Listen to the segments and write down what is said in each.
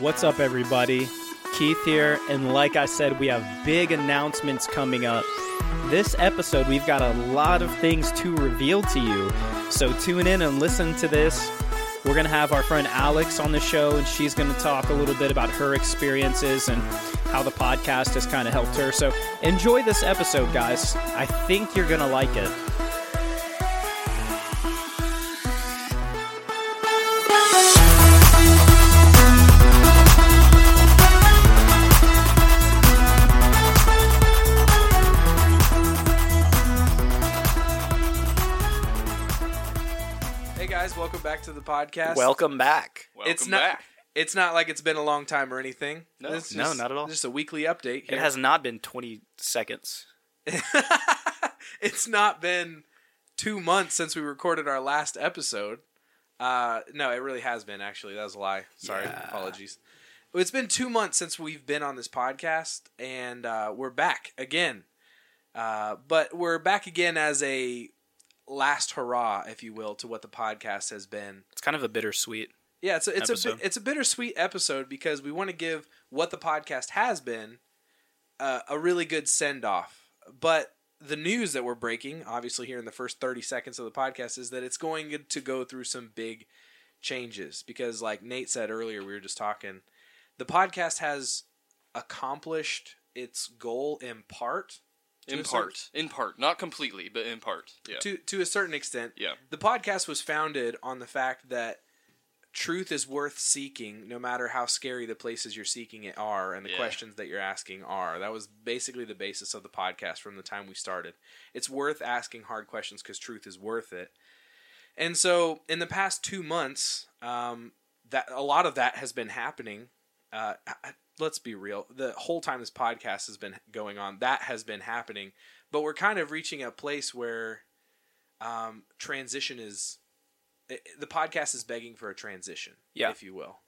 What's up, everybody? Keith here, and like I said, we have big announcements coming up. This episode, we've got a lot of things to reveal to you, so tune in and listen to this. We're going to have our friend Alex on the show, and she's going to talk a little bit about her experiences and how the podcast has kind of helped her. So enjoy this episode, guys. I think you're going to like it. The podcast. Welcome back. Welcome it's not. back. It's not like it's been a long time or anything. No. It's No, not at all. Just a weekly update. It has not been 20 seconds. it's not been two months since we recorded our last episode. Uh, no, it really has been. Actually, that was a lie. Sorry, Yeah. apologies. It's been two months since we've been on this podcast, and uh, we're back again. Uh, but we're back again as a last hurrah, if you will, to what the podcast has been. It's kind of a bittersweet. Yeah, it's a, it's a episode. bit- it's a bittersweet episode because we want to give what the podcast has been uh, a really good send off. But the news that we're breaking, obviously here in the first thirty seconds of the podcast, is that it's going to go through some big changes because, like Nate said earlier, we were just talking. The podcast has accomplished its goal in part. In a certain- part. In part. Not completely, but in part. Yeah. to to a certain extent. Yeah. The podcast was founded on the fact that truth is worth seeking no matter how scary the places you're seeking it are and the Yeah. questions that you're asking are. That was basically the basis of the podcast from the time we started. It's worth asking hard questions because truth is worth it. And so, in the past two months, um, that a lot of that has been happening. Uh, let's be real. The whole time this podcast has been going on, that has been happening. But we're kind of reaching a place where um, transition is. It, the podcast is begging for a transition, Yeah. if you will.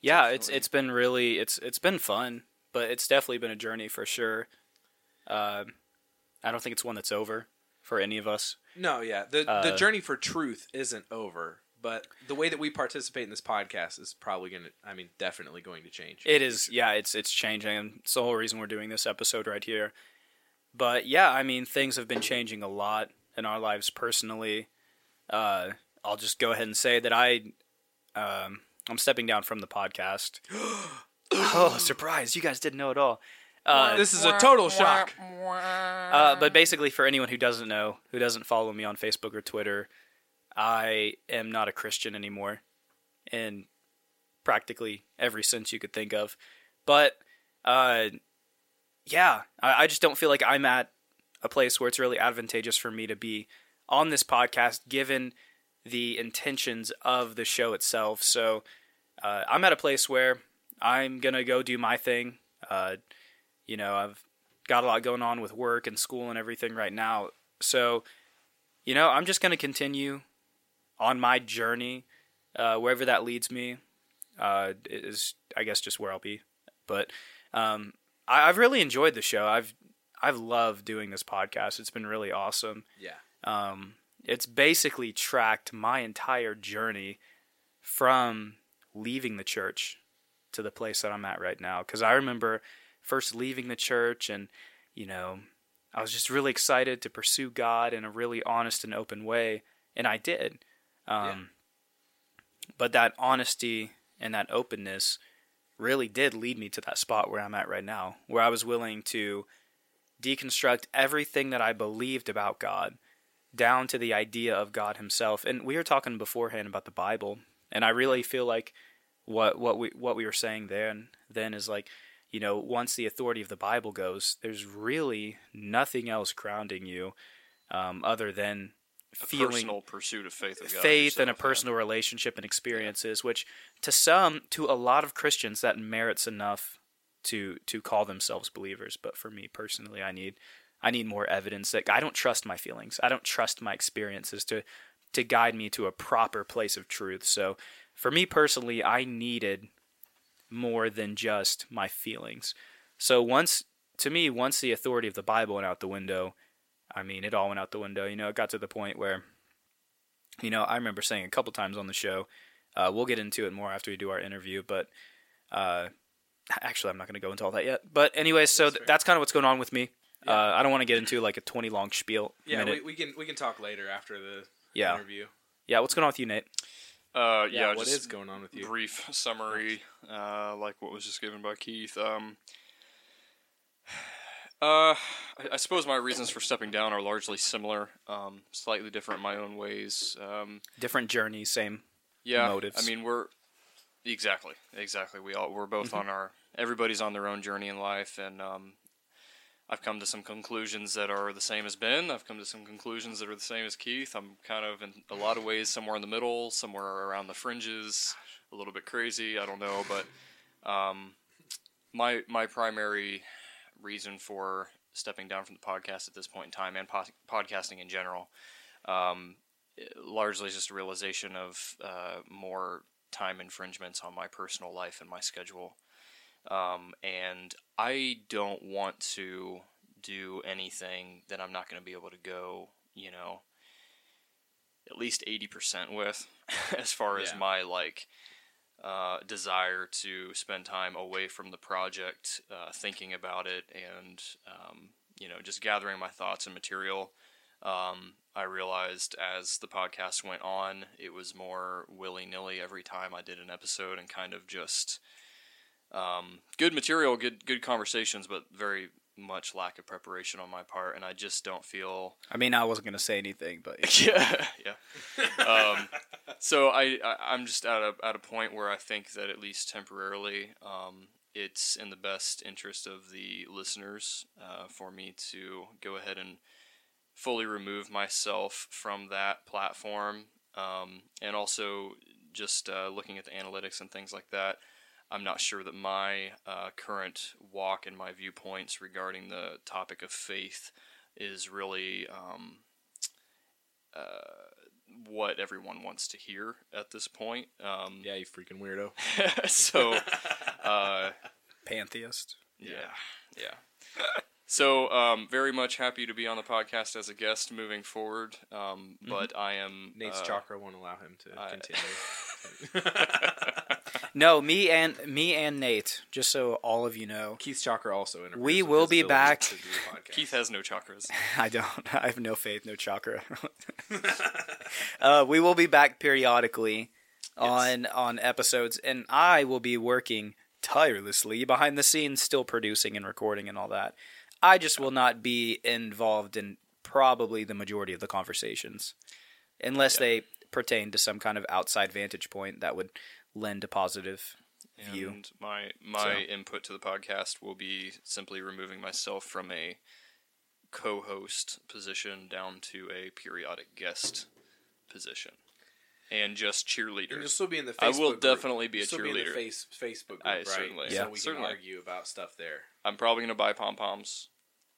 Yeah, it's it's been really it's it's been fun, but it's definitely been a journey for sure. Uh, I don't think it's one that's over for any of us. No, yeah, the the Uh, journey for truth isn't over, but the way that we participate in this podcast is probably going to. I mean, definitely going to change. It is, yeah, it's it's changing. and It's the whole reason we're doing this episode right here. But yeah, I mean, things have been changing a lot in our lives personally. Uh, I'll just go ahead and say that I, um, I'm stepping down from the podcast. oh, surprise! You guys didn't know at all. Uh, this is a total shock. Uh, but basically, for anyone who doesn't know, who doesn't follow me on Facebook or Twitter, I am not a Christian anymore, in practically every sense you could think of. But uh, yeah, I, I just don't feel like I'm at a place where it's really advantageous for me to be on this podcast, given the intentions of the show itself. So uh, I'm at a place where I'm gonna go do my thing. Uh, you know, I've got a lot going on with work and school and everything right now. So, you know, I'm just going to continue on my journey, uh, wherever that leads me. Uh, is I guess just where I'll be. But um, I, I've really enjoyed the show. I've I've loved doing this podcast. It's been really awesome. Yeah, Um, it's basically tracked my entire journey from leaving the church to the place that I'm at right now. Because I remember first leaving the church, and you know, I was just really excited to pursue God in a really honest and open way, and I did. Um, But that honesty and that openness really did lead me to that spot where I'm at right now, where I was willing to deconstruct everything that I believed about God down to the idea of God himself. And we were talking beforehand about the Bible, and I really feel like what what we what we were saying then then is like, you know, once the authority of the Bible goes, there's really nothing else grounding you um, other than A feeling personal pursuit of faith of God faith and a yourself, yeah. personal relationship and experiences, which to some, to a lot of Christians, that merits enough to to call themselves believers. But for me personally, I need I need more evidence that I don't trust my feelings. I don't trust my experiences to to guide me to a proper place of truth. So for me personally, I needed more than just my feelings. So once to me, once the authority of the Bible went out the window, I mean, it all went out the window. You know, it got to the point where, you know, I remember saying a couple times on the show, Uh, we'll get into it more after we do our interview, but uh, actually, I'm not going to go into all that yet. But anyways, so That's th- that's kind of what's going on with me. Yeah. Uh, I don't want to get into like a 20 long spiel. Yeah, we, we can we can talk later after the yeah, interview. yeah. What's going on with you, Nate? Uh, yeah, what just is going on with you? brief summary, uh, like what was just given by Keith. Um, uh, I, I suppose my reasons for stepping down are largely similar, um, slightly different in my own ways. Um, Different journey, same. yeah, Motives. I mean, we're exactly, exactly. We all we're both Mm-hmm. on our. Everybody's on their own journey in life, and um, I've come to some conclusions that are the same as Ben. I've come to some conclusions that are the same as Keith. I'm kind of in a lot of ways somewhere in the middle, somewhere around the fringes, a little bit crazy. I don't know, but um, my my primary reason for stepping down from the podcast at this point in time and po- podcasting in general, um, largely just a realization of uh, more time infringements on my personal life and my schedule. Um, and I don't want to do anything that I'm not going to be able to go, you know, at least 80% with as far as my like uh, desire to spend time away from the project, uh, thinking about it, and um, you know, just gathering my thoughts and material. Um, I realized as the podcast went on, it was more willy nilly every time I did an episode, and kind of just um, good material, good good conversations, but very much lack of preparation on my part, and I just don't feel I mean, I wasn't going to say anything, but yeah, yeah. Um, so I, I I'm just at a at a point where I think that at least temporarily, um, it's in the best interest of the listeners uh, for me to go ahead and fully remove myself from that platform, um, and also just uh, looking at the analytics and things like that. I'm not sure that my uh, current walk and my viewpoints regarding the topic of faith is really um, uh, what everyone wants to hear at this point. Um, Yeah, you freaking weirdo. so, uh, pantheist. yeah, yeah. So, um, very much happy to be on the podcast as a guest moving forward. Um, but I am Nate's uh, chakra won't allow him to I- continue. No, me and me and Nate. Just so all of you know, Keith's chakra also interferes We with will his be ability back. to do the podcast. Keith has no chakras. I don't. I have no faith, no chakra. uh, we will be back periodically on on episodes, and I will be working tirelessly behind the scenes, still producing and recording and all that. I just will not be involved in probably the majority of the conversations, unless Yeah. they pertain to some kind of outside vantage point that would lend a positive view. And my my So- input to the podcast will be simply removing myself from a co-host position down to a periodic guest position, and just And cheerleader. you'll still be in the Facebook I will group. definitely be a You'll still Be in cheerleader. the face, Facebook group, I right? certainly- so Yeah. we certainly. can argue about stuff there. I'm probably gonna buy pom poms,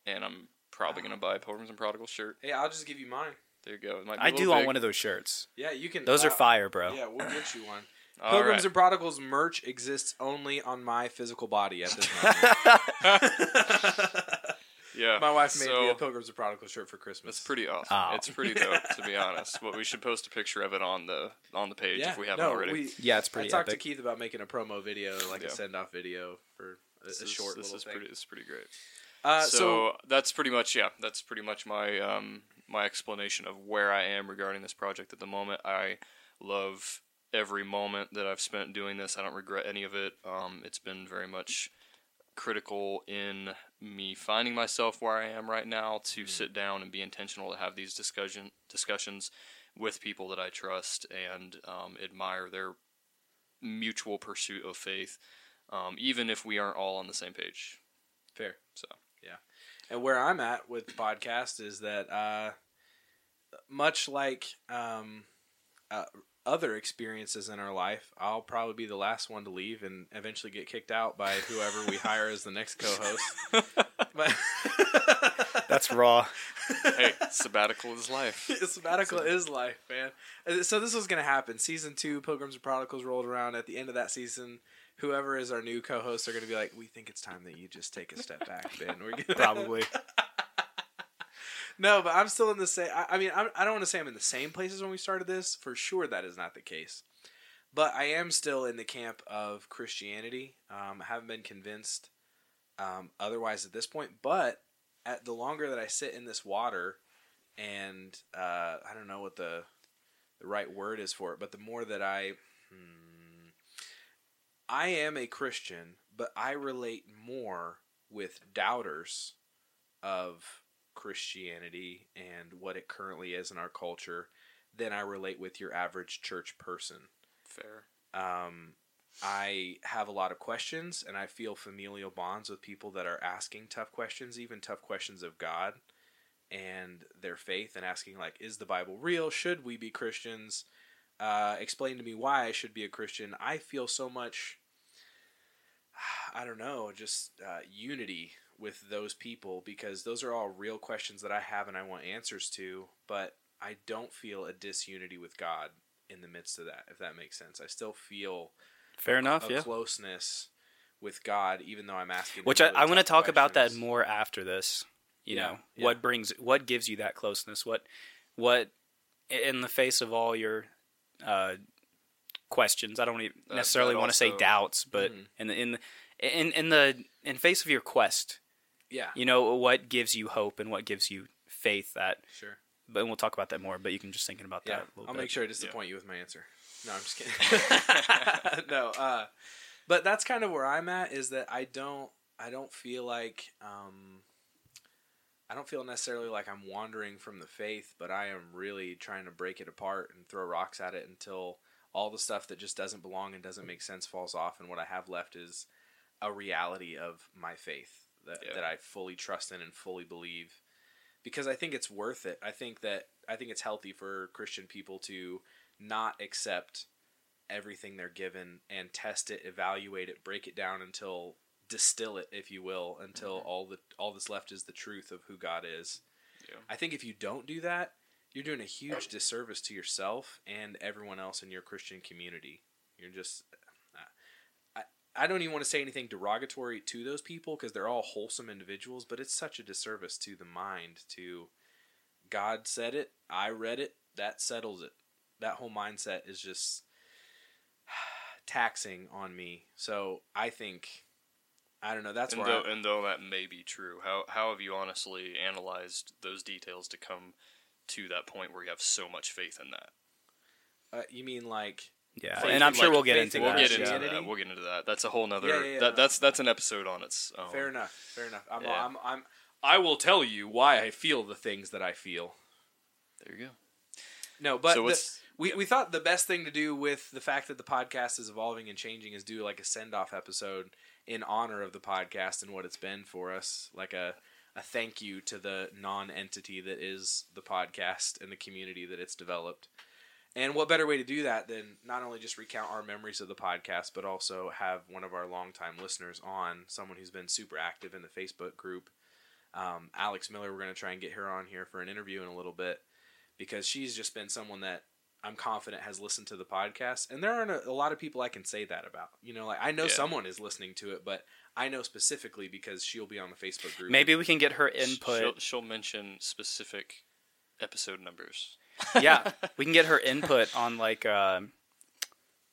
and I'm probably gonna buy a Pilgrims and Prodigal shirt. Hey, I'll just give you mine. There you go. It might be I a do little want one of those shirts. Yeah, you can. Those are uh, fire, bro. Yeah, we'll get you one. All Pilgrims right. and Prodigals merch exists only on my physical body at this moment. Yeah, my wife made me a Pilgrims and Prodigals shirt for Christmas. It's pretty awesome. Oh. It's pretty dope, to be honest. But we should post a picture of it on the on the page yeah, if we haven't no, already. We, Yeah, it's pretty. I pretty talked epic. to Keith about making a promo video, like Yeah. a send off video for a, this a is, short this little is thing. pretty. This is pretty great. uh, so, so, that's pretty much yeah. That's pretty much my um my explanation of where I am regarding this project at the moment. I love every moment that I've spent doing this. I don't regret any of it. Um, it's been very much critical in me finding myself where I am right now to sit down and be intentional to have these discussion discussions with people that I trust and um, admire their mutual pursuit of faith, um, even if we aren't all on the same page. fair. So yeah, And where I'm at with the podcast is that, uh, much like um, uh, other experiences in our life, I'll probably be the last one to leave and eventually get kicked out by whoever we hire as the next co-host. But That's raw. hey, sabbatical is life. sabbatical is life, man. Uh, So this was gonna happen. Season two, Pilgrims and Prodigals rolled around. At the end of that season, whoever is our new co-hosts are gonna be like, "We think it's time that you just take a step back, Ben." We're gonna Probably. no, but I'm still in the same. I, I mean, I'm, I don't want to say I'm in the same place as when we started this. For sure, that is not the case. but I am still in the camp of Christianity. Um, I haven't been convinced um, otherwise at this point. But at the longer that I sit in this water, and uh, I don't know what the the right word is for it, but the more that I, hmm, I am a Christian, but I relate more with doubters of Christianity and what it currently is in our culture than I relate with your average church person. Fair. Um, I have a lot of questions, and I feel familial bonds with people that are asking tough questions, even tough questions of God and their faith, and asking like, "Is the Bible real? Should we be Christians? Uh, explain to me why I should be a Christian." I feel so much. I don't know, just uh, unity with those people because those are all real questions that I have and I want answers to, but I don't feel a disunity with God in the midst of that, if that makes sense. I still feel Fair enough. a Yeah. closeness with God, even though I'm asking. Which I, really I want to tough talk about that more after this. You Yeah, know, yeah. what brings, what gives you that closeness? What, what, in the face of all your uh, questions, I don't even necessarily that want to say doubts, but Mhm. in the in the in in the in face of your quest, Yeah, you know what gives you hope and what gives you faith. That, sure. but we'll talk about that more. But you can just thinking about Yeah, that. A little I'll bit. make sure I disappoint you with my answer. No, I'm just kidding. no, uh, but that's kind of where I'm at. Is that I don't, I don't feel like, um, I don't feel necessarily like I'm wandering from the faith, but I am really trying to break it apart and throw rocks at it until all the stuff that just doesn't belong and doesn't make sense falls off, and what I have left is a reality of my faith that Yeah. that I fully trust in and fully believe because I think it's worth it. I think that I think it's healthy for Christian people to not accept everything they're given and test it, evaluate it, break it down until distill it, if you will, until mm-hmm. all the all that's left is the truth of who God is. Yeah. I think if you don't do that, you're doing a huge disservice to yourself and everyone else in your Christian community. You're just I, don't even want to say anything derogatory to those people because they're all wholesome individuals, but it's such a disservice to the mind to God said it, I read it, that settles it. That whole mindset is just taxing on me. So I think I don't know. That's and where though, I, and though that may be true, how how have you honestly analyzed those details to come to that point where you have so much faith in that? uh, you mean like Yeah, and I'm sure like, we'll get into We'll that. get into Christianity? that. We'll get into that. That's a whole nother. Yeah, yeah, yeah, that, that's that's an episode on its own. fair enough, fair enough. I'm, Yeah. I'm, I'm I will tell you why I feel the things that I feel. There you go. No, but so the- what's we, we thought the best thing to do with the fact that the podcast is evolving and changing is do like a send off episode in honor of the podcast and what it's been for us, like a a thank you to the non entity that is the podcast and the community that it's developed. And what better way to do that than not only just recount our memories of the podcast, but also have one of our longtime listeners on, someone who's been super active in the Facebook group. Um, Alex Miller, we're going to try and get her on here for an interview in a little bit because she's just been someone that I'm confident has listened to the podcast, and there aren't a, a lot of people I can say that about. You know, like I know Yeah. someone is listening to it, but I know specifically because she'll be on the Facebook group. Maybe we can get her She'll, input. she'll mention specific episode numbers. Yeah, we can get her input on like um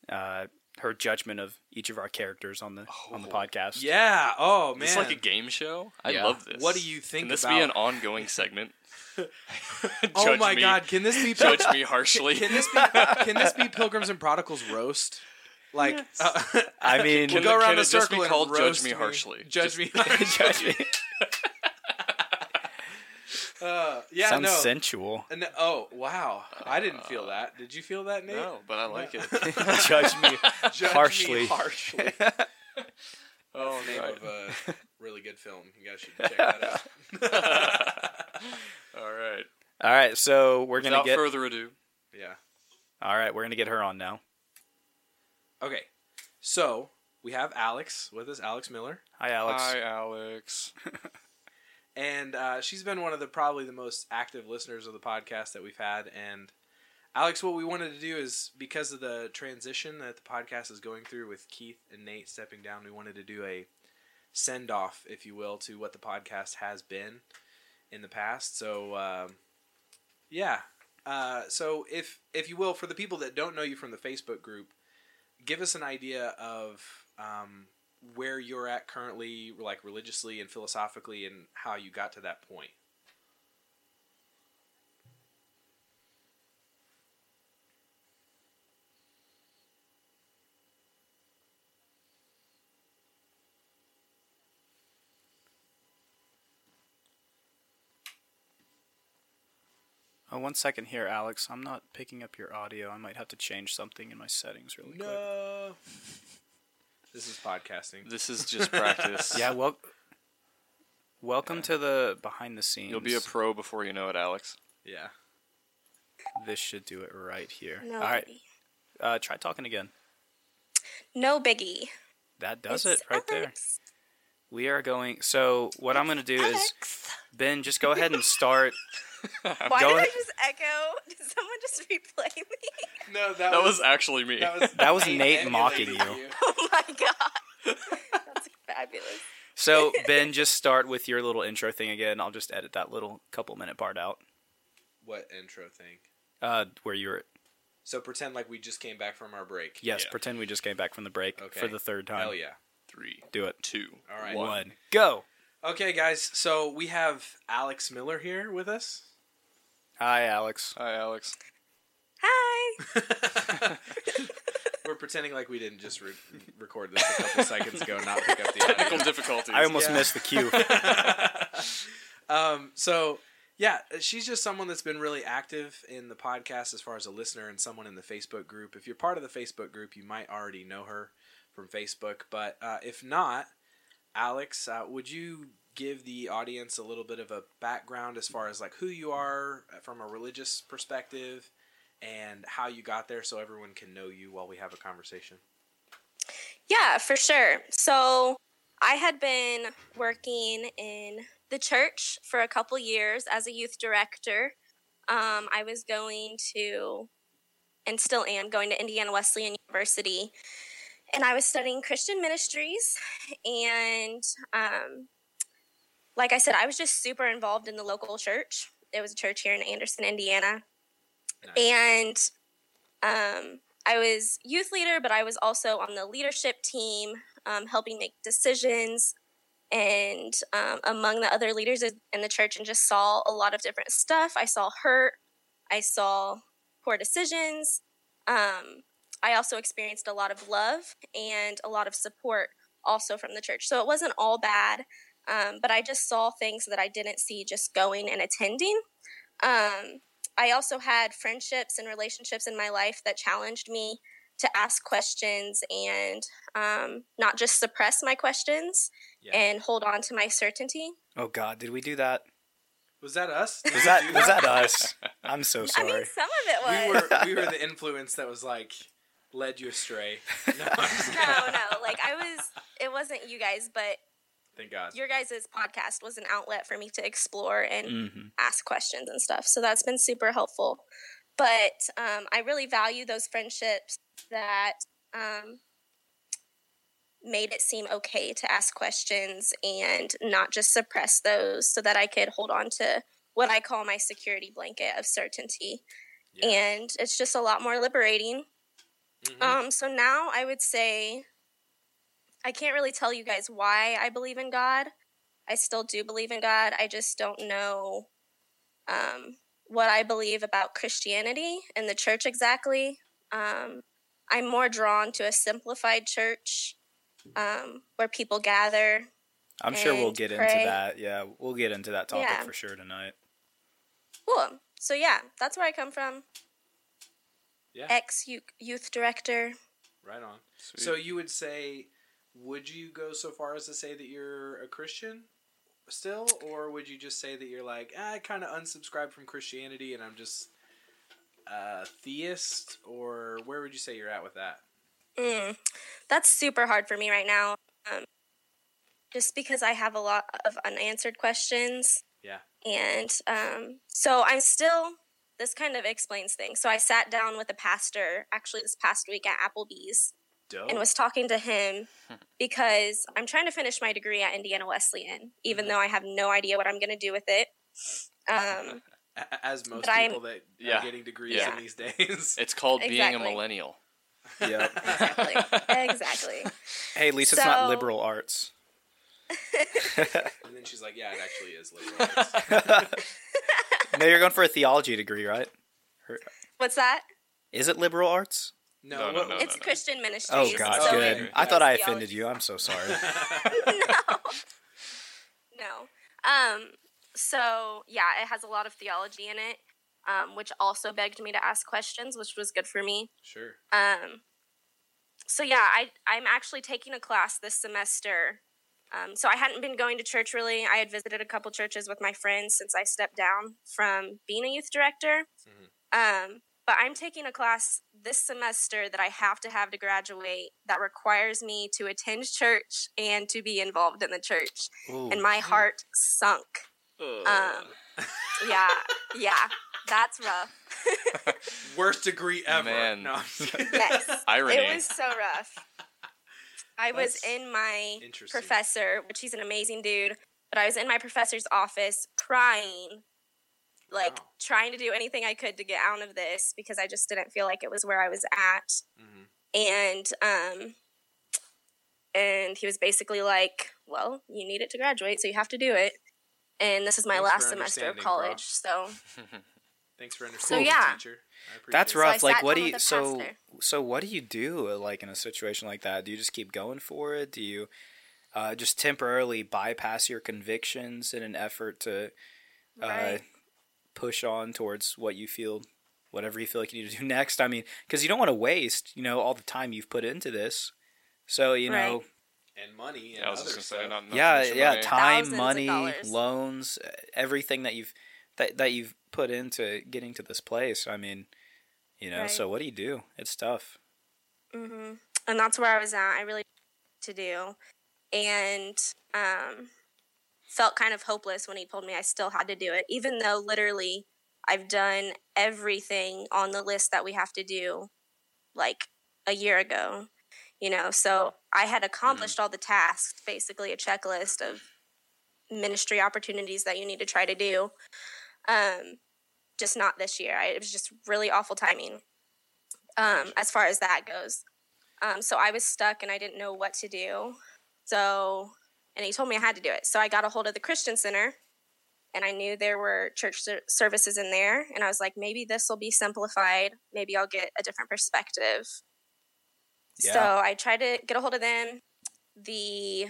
uh, her judgment of each of our characters on the on the Oh. podcast. Yeah. Oh man. It's like a game show. I Yeah. love this. What do you think Can this about? be an ongoing segment? oh my me- God! Can this be? Judge me harshly. Can this be? Can this be Pilgrims and Prodigals roast? Like, uh, I mean, we'll Can go it- around can the it just be circle and called Judge Me Harshly? Judge Just- me. judge me. Uh, yeah. Sounds no. sensual. No- Oh wow! I didn't feel that. Did you feel that, Nate? no, but I like it. judge me Judge harshly. Me harshly. oh, name right. of a really good film. You guys should check that out. All right. All right, so we're gonna Without get. further ado, yeah. All right, we're gonna get her on now. Okay. So we have Alex with us, Alex Miller, Hi, Alex. hi Alex. And uh, she's been one of the probably the most active listeners of the podcast that we've had. And Alex, what we wanted to do is because of the transition that the podcast is going through with Keith and Nate stepping down, we wanted to do a send off, if you will, to what the podcast has been in the past. So um, yeah. Uh, so if if you will, for the people that don't know you from the Facebook group, give us an idea of um, where you're at currently, like religiously and philosophically, and how you got to that point. Oh, one second here, Alex. I'm not picking up your audio. I might have to change something in my settings really quick. No. This is podcasting. This is just practice. Yeah, well, welcome to the behind the scenes. You'll be a pro before you know it, Alex. Yeah. this should do it right here. No All right, biggie. uh, try talking again. No biggie. That does It's it right there. Alex. We are going. So what I'm going to do is Ben, just go ahead and start. Why Go did I just echo? Did someone just replay me? No, That was actually me. That was Nate mocking emulating you. Oh my god. That's fabulous. So Ben, just start with your little intro thing again. I'll just edit that little couple minute part out. What intro thing? Uh, where you were. So pretend like we just came back from our break. Yes, Yeah. pretend we just came back from the break Okay. for the third time. Hell yeah. Three, Do it. two, All right. One. Go. Okay, guys. So we have Alex Miller here with us. Hi, Alex. Hi, Alex. Hi. We're pretending like we didn't just re- record this a couple seconds ago, and not pick up the Technical audio. difficulties. I almost Yeah. missed the cue. um, so yeah, she's just someone that's been really active in the podcast as far as a listener and someone in the Facebook group. If you're part of the Facebook group, you might already know her from Facebook, but uh, if not, Alex, uh, would you give the audience a little bit of a background as far as like who you are uh, from a religious perspective and how you got there, so everyone can know you while we have a conversation? Yeah, for sure. So I had been working in the church for a couple years as a youth director. Um, I was going to, and still am, going to Indiana Wesleyan University. And I was studying Christian ministries. And um, like I said, I was just super involved in the local church. It was a church here in Anderson, Indiana. Nice. And um, I was youth leader, but I was also on the leadership team, um, helping make decisions, and um, among the other leaders in the church, and just saw a lot of different stuff. I saw hurt, I saw poor decisions. Um, I also experienced a lot of love and a lot of support also from the church. So it wasn't all bad, um, but I just saw things that I didn't see just going and attending. Um, I also had friendships and relationships in my life that challenged me to ask questions and um, not just suppress my questions Yeah. and hold on to my certainty. Oh God, did we do that? Was that us? Did Was that was that us? I'm so I sorry. mean, some of it was. we were we were the influence that was like led you astray. No, no, no. Like I was. It wasn't you guys, but Thank God. your guys' podcast was an outlet for me to explore and hmm ask questions and stuff. So that's been super helpful. But um, I really value those friendships that um, made it seem okay to ask questions and not just suppress those so that I could hold on to what I call my security blanket of certainty. Yeah. And it's just a lot more liberating. Mhm. Um, so now I would say I can't really tell you guys why I believe in God. I still do believe in God. I just don't know um, what I believe about Christianity and the church exactly. Um, I'm more drawn to a simplified church um, where people gather. I'm sure we'll get pray. into that. Yeah, we'll get into that topic Yeah. for sure tonight. Cool. So yeah, that's where I come from. Yeah. Ex youth director. Right on. Sweet. So you would say, would you go so far as to say that you're a Christian still, or would you just say that you're like, "Ah, I kind of unsubscribed from Christianity and I'm just a theist, or where would you say you're at with that? Mm, that's super hard for me right now. Um, just because I have a lot of unanswered questions. Yeah. And um, so I'm still, this kind of explains things. So I sat down with a pastor actually this past week at Applebee's Dope. and was talking to him because I'm trying to finish my degree at Indiana Wesleyan, even Mhm. though I have no idea what I'm going to do with it. Um, as most But I'm- people that Yeah. are getting degrees Yeah. in these days. it's called being a millennial. Yep. Exactly. exactly. Hey, at least it's not liberal arts. And then she's like, "Yeah, it actually is liberal." arts." No, you're going for a theology degree, right? What's that? Is it liberal arts? No, No, no, no, it's no. Christian ministry. Oh gosh, so good. it- I thought I offended theology. you. I'm so sorry. no. No. Um, so yeah, it has a lot of theology in it, um, which also begged me to ask questions, which was good for me. Sure. Um, so yeah, I I'm actually taking a class this semester. Um, so I hadn't been going to church really. I had visited a couple churches with my friends since I stepped down from being a youth director. Um, but I'm taking a class this semester that I have to have to graduate that requires me to attend church and to be involved in the church. Ooh. And my heart sunk. Um, yeah, yeah, that's rough. Worst degree ever. Man. No. Yes. Irony. It was so rough. I was That's in my professor, which he's an amazing dude, but I was in my professor's office crying, like Wow. trying to do anything I could to get out of this because I just didn't feel like it was where I was at. Mhm. And um and he was basically like, "Well, you need it to graduate, so you have to do it." And this is my Thanks last semester of college, so Thanks for understanding, so, yeah. teacher. I appreciate That's it. I rough. like, what do you? So, pastor. so what do you do? uh, Like in a situation like that, do you just keep going for it? Do you uh, just temporarily bypass your convictions in an effort to uh, Right. push on towards what you feel, whatever you feel like you need to do next? I mean, because you don't want to waste, you know, all the time you've put into this. So you know, And money and Yeah, I was other just gonna say, not, not yeah, yeah, money. time, Thousands money, loans, uh, everything that you've that that you've put into getting to this place. I mean, you know, Right. so what do you do? It's tough. hmm And that's where I was at. I really to do, and um, felt kind of hopeless when he told me I still had to do it, even though literally I've done everything on the list that we have to do, like a year ago. You know, so I had accomplished all the tasks, basically a checklist of ministry opportunities that you need to try to do. Um, just not this year. I, it was just really awful timing um, as far as that goes. Um, so I was stuck and I didn't know what to do. So, and he told me I had to do it. So I got a hold of the Christian Center and I knew there were church ser- services in there. And I was like, maybe this will be simplified. Maybe I'll get a different perspective. Yeah. So I tried to get a hold of them. The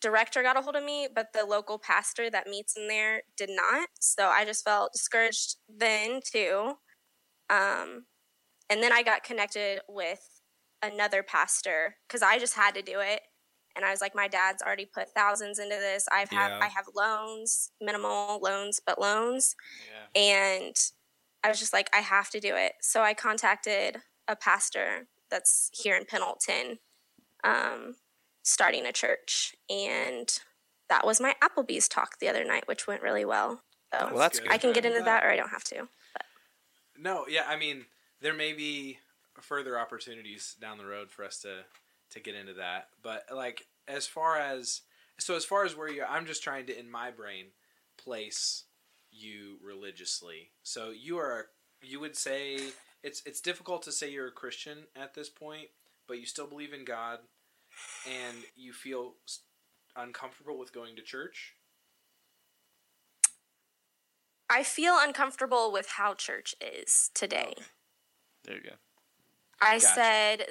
director got a hold of me, but the local pastor that meets in there did not. So I just felt discouraged then too. Um, and then I got connected with another pastor because I just had to do it. And I was like, my dad's already put thousands into this. I've have Yeah. I have loans, minimal loans, but loans. Yeah. And I was just like, I have to do it. So I contacted a pastor that's here in Pendleton, um, starting a church. And that was my Applebee's talk the other night, which went really well. So Well, that's good. I can get into that or I don't have to. No, yeah, I mean, there may be further opportunities down the road for us to to get into that, but like as far as so as far as where you, I'm just trying to in my brain place you religiously. So you are, you would say it's it's difficult to say you're a Christian at this point, but you still believe in God, and you feel uncomfortable with going to church. I feel uncomfortable with how church is today. There you go. I Gotcha. said,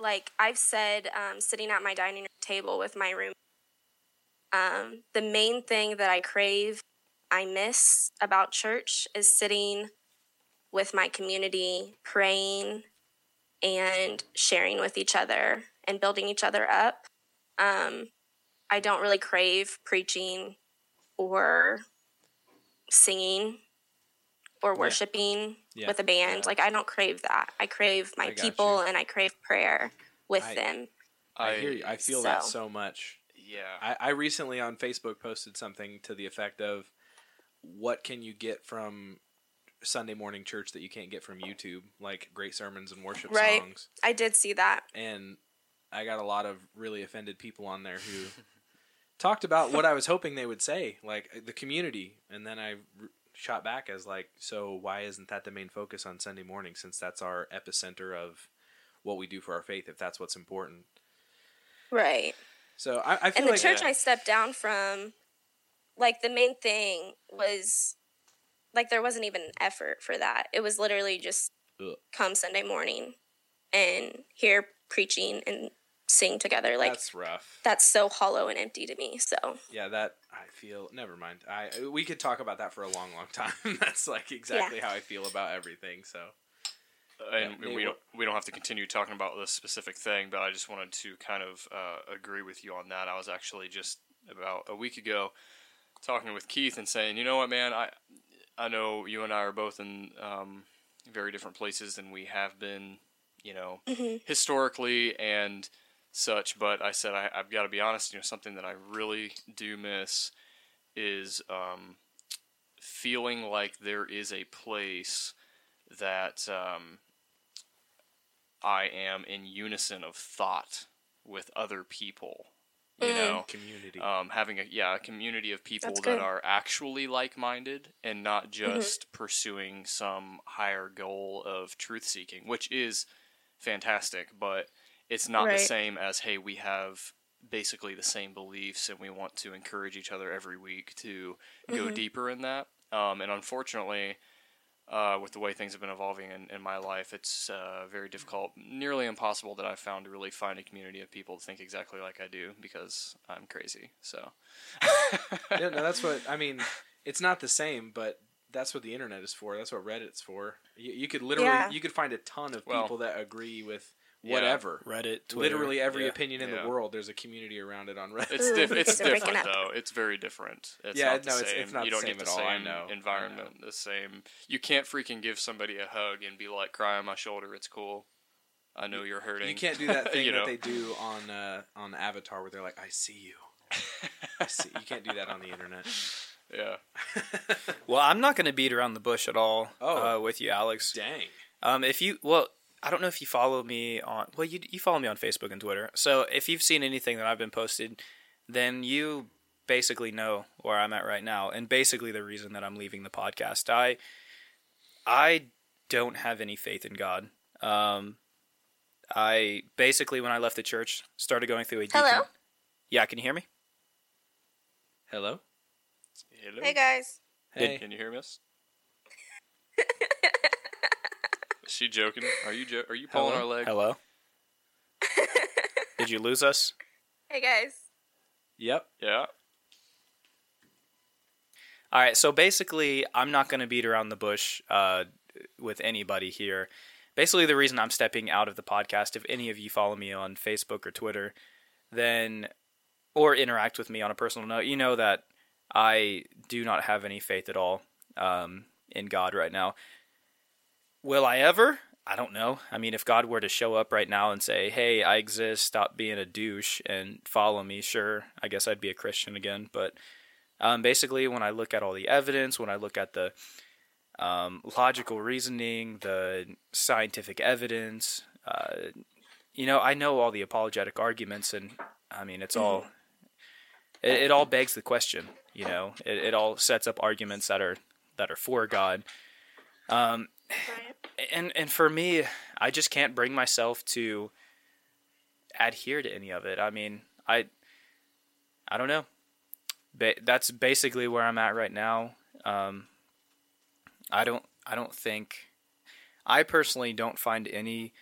like I've said, um, sitting at my dining room table with my room. Um, the main thing that I crave, I miss about church is sitting with my community, praying, and sharing with each other and building each other up. Um, I don't really crave preaching or singing or worshiping Yeah. with a band. Yeah. Like I don't crave that. I crave my I people you. and I crave prayer with I- them. I, hear you. I feel that so- so much. Yeah. I, I recently on Facebook posted something to the effect of what can you get from Sunday morning church that you can't get from YouTube, like great sermons and worship Right. songs. I did see that. And I got a lot of really offended people on there who talked about what I was hoping they would say, like uh, the community. And then I r- shot back as like, so why isn't that the main focus on Sunday morning since that's our epicenter of what we do for our faith if that's what's important. Right. So I, I feel And the like church I stepped down from, like the main thing was, like there wasn't even an effort for that. It was literally just Ugh. come Sunday morning and hear preaching and sing together. Like that's rough. that's so hollow and empty to me. So Yeah, that I feel. Never mind. I we could talk about that for a long, long time. that's like exactly how I feel about everything. So and Yeah, we don't we don't have to continue talking about this specific thing, but I just wanted to kind of uh, agree with you on that. I was actually just about a week ago talking with Keith and saying, you know what, man, I I know you and I are both in um, very different places than we have been, you know, historically and such. But I said I, I've got to be honest. You know, something that I really do miss is um, feeling like there is a place that um, I am in unison of thought with other people. You Mm. know, community. um, having a yeah a community of people That's that good. are actually like-minded and not just pursuing some higher goal of truth seeking, which is fantastic, but it's not the same as hey we have basically the same beliefs and we want to encourage each other every week to go deeper in that. Um, and unfortunately, uh, with the way things have been evolving in, in my life, it's uh, very difficult, nearly impossible that I've found to really find a community of people to think exactly like I do because I'm crazy. So, yeah, no, that's what I mean. It's not the same, but that's what the internet is for. That's what Reddit's for. You, you could literally Yeah. you could find a ton of Well, people that agree with yeah. whatever. Reddit, Twitter, Literally every yeah. opinion in Yeah. the world, there's a community around it on Reddit. It's Ooh, diff- it's different up. though. It's very different. It's Yeah, not the no, same. it's- it's not you don't same get the all. same I know. I environment, the same. You can't freaking give somebody a hug and be like, "Cry on my shoulder." It's cool. I know you're hurting. You can't do that thing You that they do on uh, on Avatar where they're like, "I see you." I see. You can't do that on the internet. Yeah. Well, I'm not going to beat around the bush at all Oh. uh, with you, Alex. Dang. Um, if you, well, I don't know if you follow me on, well, you you follow me on Facebook and Twitter. So if you've seen anything that I've been posted, then you basically know where I'm at right now, and basically the reason that I'm leaving the podcast. I I don't have any faith in God. Um, I basically when I left the church started going through a Hello? yeah, can you hear me? Hello. Hello? hey guys, Hey. Can you hear us? Is she joking? Are you jo- are you pulling Hello? our leg? Hello. Did you lose us? hey guys. Yep. Yeah. All right, so basically, I'm not going to beat around the bush uh, with anybody here. Basically, the reason I'm stepping out of the podcast, if any of you follow me on Facebook or Twitter, then or interact with me on a personal note, you know that I do not have any faith at all um, in God right now. Will I ever? I don't know. I mean, if God were to show up right now and say, "Hey, I exist. Stop being a douche and follow me," sure, I guess I'd be a Christian again. But um, basically, when I look at all the evidence, when I look at the um, logical reasoning, the scientific evidence, uh, you know, I know all the apologetic arguments, and I mean, it's all it, it all begs the question. You know, it, it all sets up arguments that are that are for God. Um, and and for me, I just can't bring myself to adhere to any of it. I mean, I I don't know. Ba- that's basically where I'm at right now. Um, I don't I don't think I personally don't find any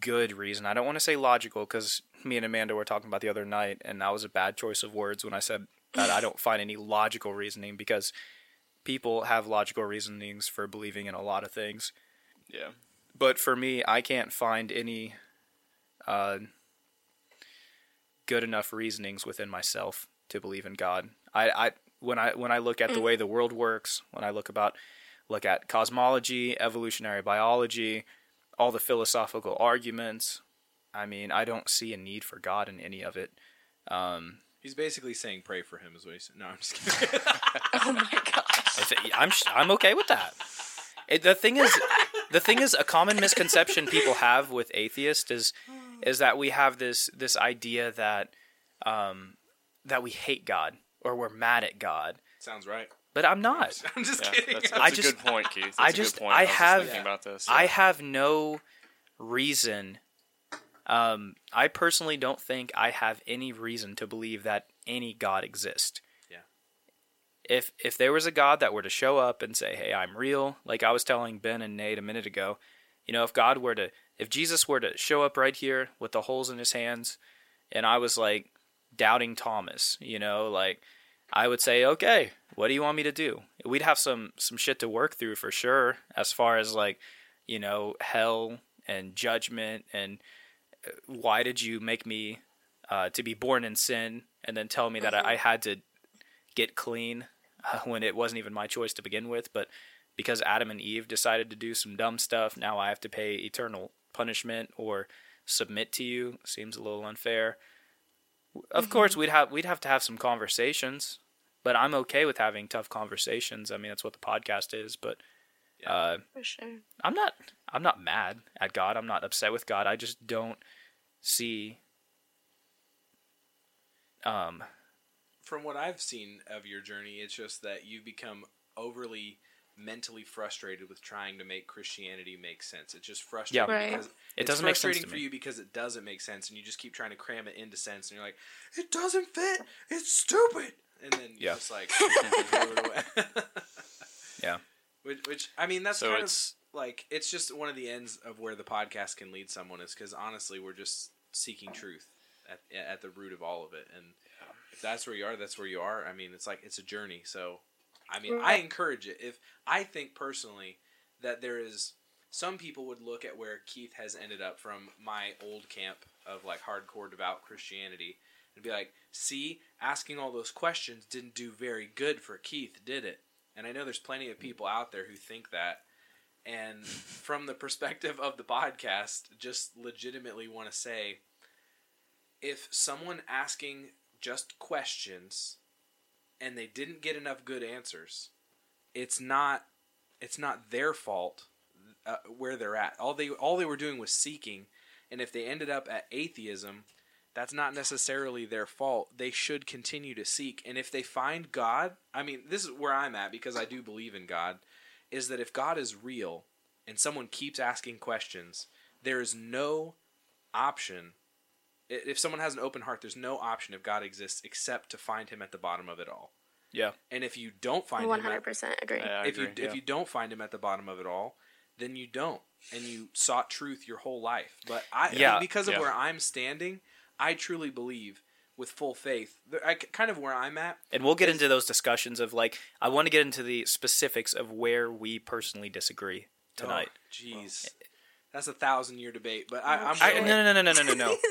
good reason. I don't want to say logical because me and Amanda were talking about the other night, and that was a bad choice of words when I said that I don't find any logical reasoning because people have logical reasonings for believing in a lot of things Yeah. but for me, I can't find any uh, good enough reasonings within myself to believe in God. I, I when I when I look at the way the world works, when I look about look at cosmology, evolutionary biology, all the philosophical arguments, I mean, I don't see a need for God in any of it. Um, He's basically saying pray for him is what he said. No, I'm just kidding. Oh my gosh. If it- I'm I'm okay with that. It, the thing is, the thing is, a common misconception people have with atheists is is that we have this this idea that um, that we hate God or we're mad at God, Sounds right. but I'm not. I'm just Yeah, kidding. that's, I that's a just- good point, Keith. That's I a just- good point. I was just have- thinking about this. I have no reason. Um, I personally don't think I have any reason to believe that any God exists. If if there was a God that were to show up and say, "Hey, I'm real," like I was telling Ben and Nate a minute ago, you know, if God were to, if Jesus were to show up right here with the holes in his hands, and I was like doubting Thomas, you know, like I would say, okay, what do you want me to do? We'd have some some shit to work through for sure, as far as like, you know, hell and judgment and uh, why did you make me uh, to be born in sin and then tell me that I, I had to get clean uh, when it wasn't even my choice to begin with, but because Adam and Eve decided to do some dumb stuff, now I have to pay eternal punishment or submit to you. Seems a little unfair. Of Mm-hmm. course, we'd have we'd have to have some conversations, but I'm okay with having tough conversations. I mean, that's what the podcast is. But uh, For sure. I'm not I'm not mad at God. I'm not upset with God. I just don't see. Um, From what I've seen of your journey, it's just that you've become overly mentally frustrated with trying to make Christianity make sense. It's just frustrating Right. because It it's doesn't make sense to for me. you because it doesn't make sense, and you just keep trying to cram it into sense, and you're like, it doesn't fit. It's stupid, and then you Yeah. just like throw it away. yeah. Which, which I mean, that's So kind it's- of like it's just one of the ends of where the podcast can lead someone is because honestly, we're just seeking truth at at the root of all of it, and if that's where you are, that's where you are. I mean, it's like it's a journey. So, I mean, I encourage it. If I think personally that there is some people would look at where Keith has ended up from my old camp of like hardcore devout Christianity and be like, see, asking all those questions didn't do very good for Keith, did it? And I know there's plenty of people out there who think that. And from the perspective of the podcast, just legitimately want to say if someone asking just questions and they didn't get enough good answers, it's not it's not their fault uh, where they're at. All they all they were doing was seeking, and if they ended up at atheism, that's not necessarily their fault. They should continue to seek, and if they find God, I mean, this is where I'm at because I do believe in God. Is that if God is real and someone keeps asking questions, there is no option. I- If someone has an open heart, there's no option if God exists except to find Him at the bottom of it all. Yeah. And if you don't find One Him, at, hundred percent agree. Yeah, I if you agree. if you don't find him at the bottom of it all, then you don't, and you sought truth your whole life. But I, I mean, because of yeah. where I'm standing, I truly believe with full faith. th- I, kind of where I'm at. And we'll get into those discussions of like I want to get into the specifics of where we personally disagree tonight. Oh, Jeez, that's a thousand year debate. But I, I'm I, no, no, no, no, no, no, no.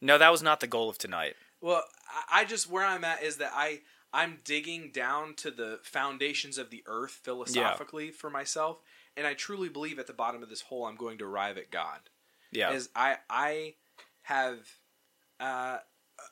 no, that was not the goal of tonight. Well, I, just where I'm at is that I I'm digging down to the foundations of the earth philosophically for myself, and I truly believe at the bottom of this hole I'm going to arrive at God. Yeah. is I I have uh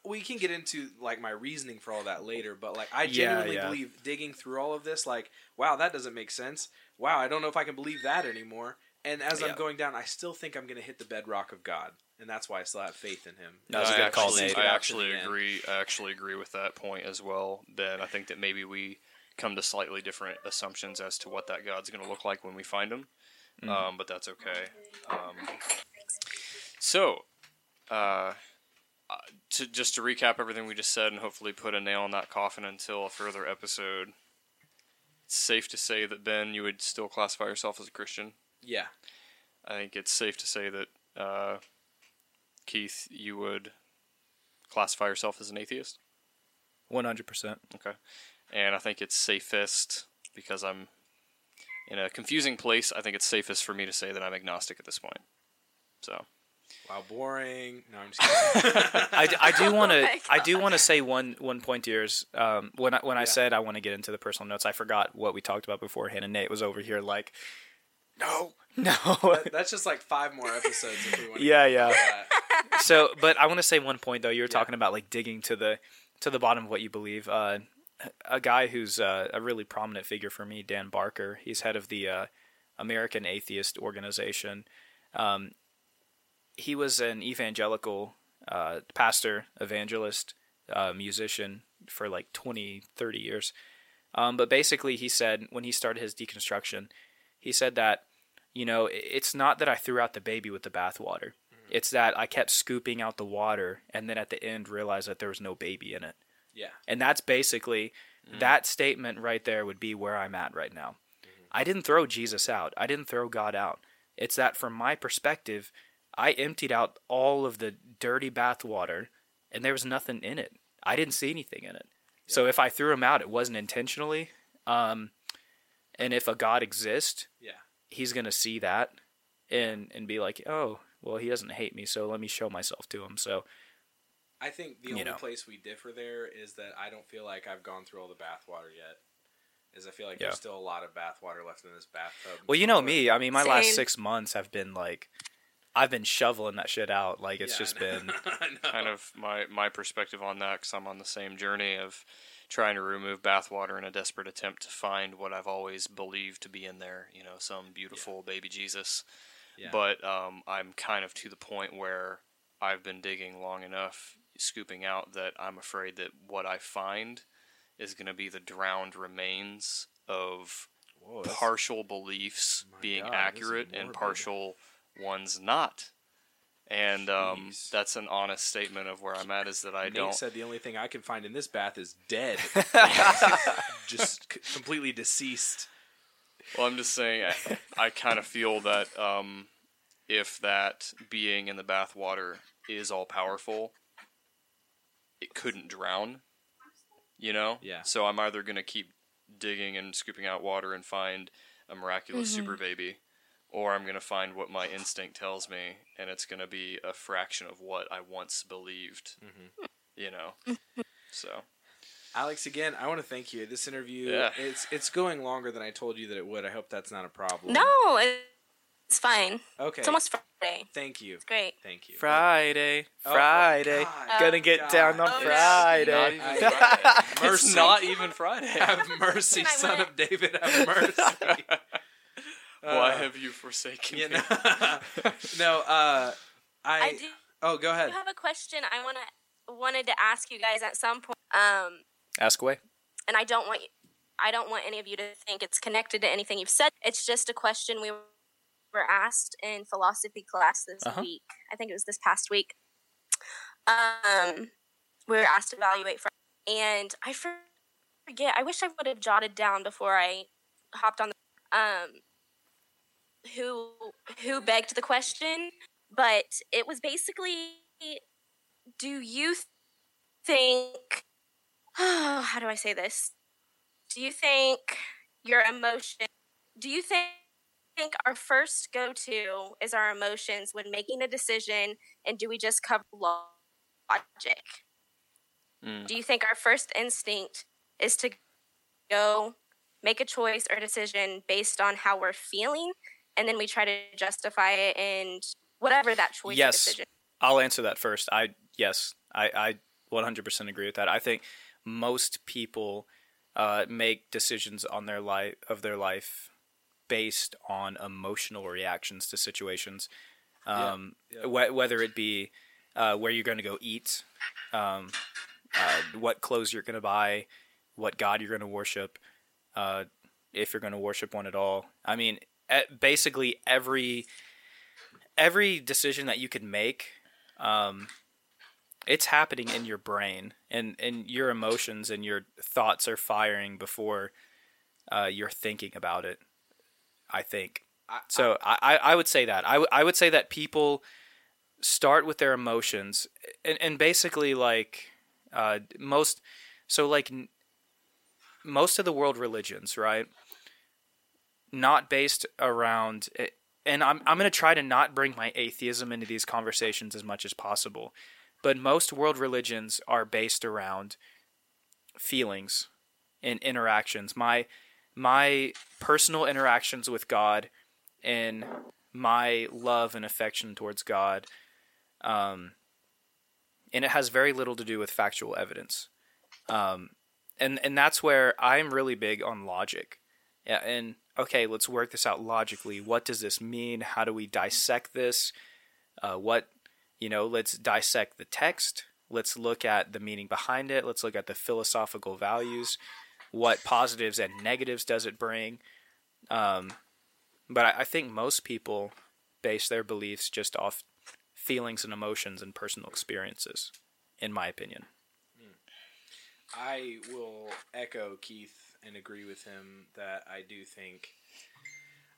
we can get into like my reasoning for all that later, but like I Yeah, genuinely yeah. believe digging through all of this, like, wow, that doesn't make sense. Wow, I don't know if I can believe that anymore. And as Yeah. I'm going down, I still think I'm going to hit the bedrock of God, and that's why I still have faith in Him. No, that's a I good call, actually, Nate. I actually agree. I actually agree with that point as well, Ben. I think that maybe we come to slightly different assumptions as to what that God's going to look like when we find him. Um, but that's okay. Um, so, uh, uh, to just to recap everything we just said, and hopefully put a nail in that coffin until a further episode. It's safe to say that Ben, you would still classify yourself as a Christian. Yeah, I think it's safe to say that uh, Keith, you would classify yourself as an atheist. One hundred percent. Okay. And I think it's safest because I'm in a confusing place. I think it's safest for me to say that I'm agnostic at this point. So, wow, boring. No, I'm just kidding. I, I do want Oh to my I do want to say one one point to yours. Um, when I when I said I want to get into the personal notes, I forgot what we talked about beforehand, and Nate was over here like, no, no. That- that's just like five more episodes if we want. to Yeah, yeah. so, but I want to say one point though. You were Yeah. talking about like digging to the to the bottom of what you believe. Uh, a guy who's uh, a really prominent figure for me, Dan Barker. He's head of the uh, American Atheist Organization. Um, he was an evangelical uh, pastor, evangelist, uh, musician for like 20, 30 years. Um, but basically, he said when he started his deconstruction, he said that you know, it's not that I threw out the baby with the bathwater. Mm-hmm. It's that I kept scooping out the water and then at the end realized that there was no baby in it. Yeah. And that's basically mm-hmm. that statement right there would be where I'm at right now. Mm-hmm. I didn't throw Jesus out. I didn't throw God out. It's that from my perspective, I emptied out all of the dirty bathwater and there was nothing in it. I didn't see anything in it. So if I threw him out, it wasn't intentionally. Um, and if a God exists, Yeah. he's going to see that and and be like, "Oh, well, he doesn't hate me, so let me show myself to him." So, I think the only know. place we differ there is that I don't feel like I've gone through all the bathwater yet. Is I feel like Yeah. there's still a lot of bathwater left in this bathtub. well, you know me. I mean, my last 6 months have been like I've been shoveling that shit out. Like it's Yeah, just been kind of my my perspective on that because I'm on the same journey of trying to remove bathwater in a desperate attempt to find what I've always believed to be in there. You know, some beautiful baby Jesus. Yeah. But um, I'm kind of to the point where I've been digging long enough, scooping out that I'm afraid that what I find is going to be the drowned remains of Whoa, partial beliefs being God, accurate and partial ones not. And um, that's an honest statement of where I'm at. Is that I Nate don't. said the only thing I can find in this bath is dead, just c- completely deceased. Well, I'm just saying. I, I kind of feel that um, if that being in the bathwater is all powerful, it couldn't drown. You know. Yeah. So I'm either gonna keep digging and scooping out water and find a miraculous super baby, or I'm gonna find what my instinct tells me, and it's gonna be a fraction of what I once believed. Mm-hmm. You know. so Alex, again, I want to thank you. This interview, Yeah. it's it's going longer than I told you that it would. I hope that's not a problem. No, it's fine. Okay. It's almost Friday. Thank you. It's great. Thank you. Friday, Oh, Friday. God. Gonna get God. down on Oh, yeah. Friday. Not even Friday. Mercy. It's not even Friday. Have mercy, son went- of David. Have mercy. Why Uh, have you forsaken you me? know, no. Uh, I. I do oh, go ahead. I have a question. I want to wanted to ask you guys at some point. Um, Ask away. and I don't want you, I don't want any of you to think it's connected to anything you've said. It's just a question we were asked in philosophy class this Uh-huh. week. I think it was this past week. Um, we were asked to evaluate, for, and I forget. I wish I would have jotted down before I hopped on the um who who begged the question, but it was basically, do you think? how do I say this? Do you think your emotion? Do you think? think our first go to is our emotions when making a decision, and do we just cover logic? Mm. Do you think our first instinct is to go make a choice or decision based on how we're feeling, and then we try to justify it and whatever that choice or Yes. decision? I'll answer that first. I yes, I I 100% agree with that. I think most people uh, make decisions on their life of their life based on emotional reactions to situations. Um, yeah. wh- whether it be uh, where you're going to go eat, um, uh, what clothes you're going to buy, what God you're going to worship, uh, if you're going to worship one at all. I mean, basically every every decision that you could make, um, it's happening in your brain, and and your emotions and your thoughts are firing before uh, you're thinking about it. I think. I- So I, I, would say that I, w- I would say that people start with their emotions and, and basically like uh, most so like n- most of the world religions right not based around and I'm, I'm going to try to not bring my atheism into these conversations as much as possible but most world religions are based around feelings and interactions my my personal interactions with god and my love and affection towards God. Um, and it has very little to do with factual evidence. Um, and, and that's where I'm really big on logic. Yeah, and okay, let's work this out logically. What does this mean? How do we dissect this? Uh, what, you know, let's dissect the text. Let's look at the meaning behind it. Let's look at the philosophical values. What positives and negatives does it bring? Um, but I, I think most people base their beliefs just off feelings and emotions and personal experiences, in my opinion. I will echo Keith and agree with him that I do think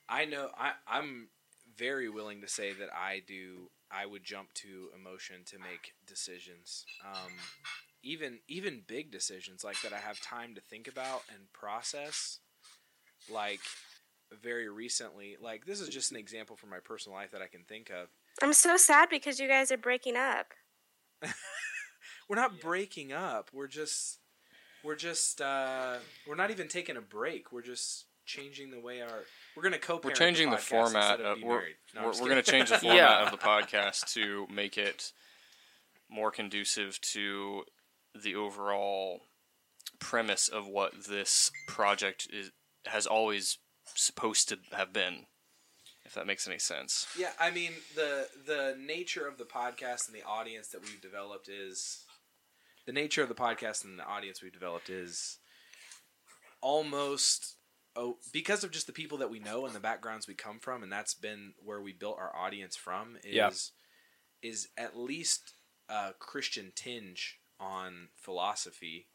I know I, I'm very willing to say that I do I would jump to emotion to make decisions. Um, even even big decisions like that I have time to think about and process. Like very recently, like this is just an example from my personal life that I can think of. I'm so sad because you guys are breaking up. We're not breaking up. We're just we're just uh, we're not even taking a break. We're just changing the way our we're gonna co We're changing the, format. Of, we're no, we're, we're going to change the format Yeah. of the podcast to make it more conducive to the overall premise of what this project is has always supposed to have been. If that makes any sense. Yeah, I mean the the nature of the podcast and the audience that we've developed is the nature of the podcast and the audience we've developed is almost oh because of just the people that we know and the backgrounds we come from and that's been where we built our audience from is Yeah. is at least a Christian tinge on philosophy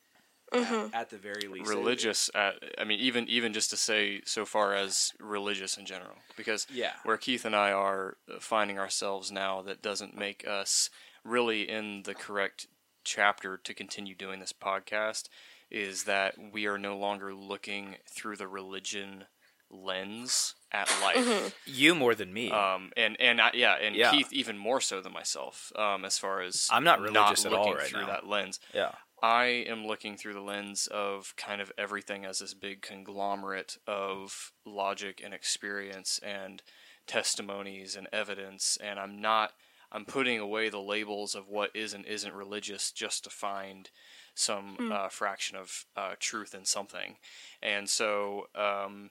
hmm at, at the very least religious at, i mean even even just to say so far as religious in general because Yeah. where keith and i are finding ourselves now that doesn't make us really in the correct chapter to continue doing this podcast is that we are no longer looking through the religion lens at life You more than me. um, and and I, yeah, and Yeah. Keith even more so than myself. Um, as far as I'm not religious at all looking right through now. that lens. yeah. I am looking through the lens of kind of everything as this big conglomerate of logic and experience and testimonies and evidence, and I'm not. I'm putting away the labels of what is and isn't religious just to find some uh, fraction of uh, truth in something, and so um,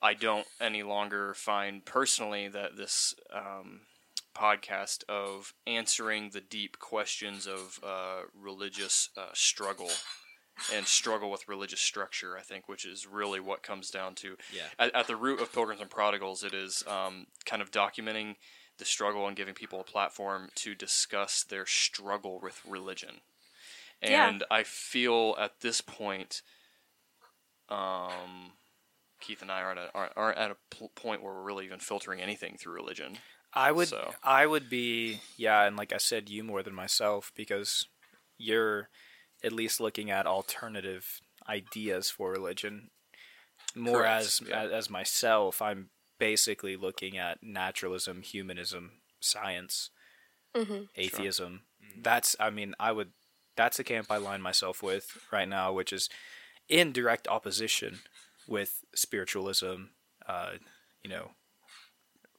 I don't any longer find personally that this um, podcast of answering the deep questions of uh, religious uh, struggle and struggle with religious structure, I think, which is really what comes down to. Yeah. At, at the root of Pilgrims and Prodigals, it is um, kind of documenting the struggle and giving people a platform to discuss their struggle with religion. Yeah. And I feel at this point, um, Keith and I aren't at, aren't, aren't at a pl- point where we're really even filtering anything through religion. I would So- I would be yeah, and like I said, you more than myself because you're at least looking at alternative ideas for religion. More Correct, as, yeah. as as myself, I'm basically looking at naturalism, humanism, science, hmm atheism. That's I mean, I would that's the camp I line myself with right now, which is in direct opposition with spiritualism, uh, you know,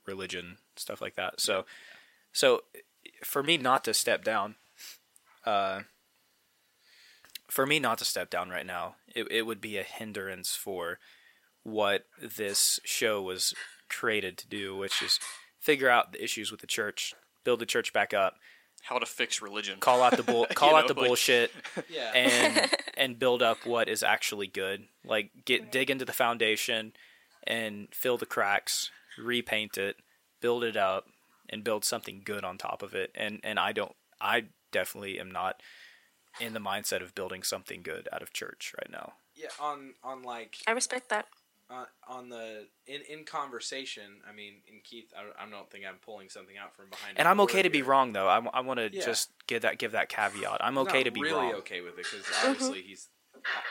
religion, stuff like that. So so for me not to step down, uh for me not to step down right now, it it would be a hindrance for what this show was created to do, which is figure out the issues with the church, build the church back up, How to fix religion. call out the bull, call out know, the like- bullshit, Yeah. and and build up what is actually good. Like get dig into the foundation and fill the cracks, repaint it, build it up, and build something good on top of it. And and I don't, I definitely am not in the mindset of building something good out of church right now. yeah, on on like I respect that. On, on the in in conversation. I mean, in Keith, I, don't- I don't think I'm pulling something out from behind. And I'm okay word to be wrong though. I, I want to Yeah. just give that give that caveat. I'm okay not to be really wrong. okay with it because uh-huh. obviously he's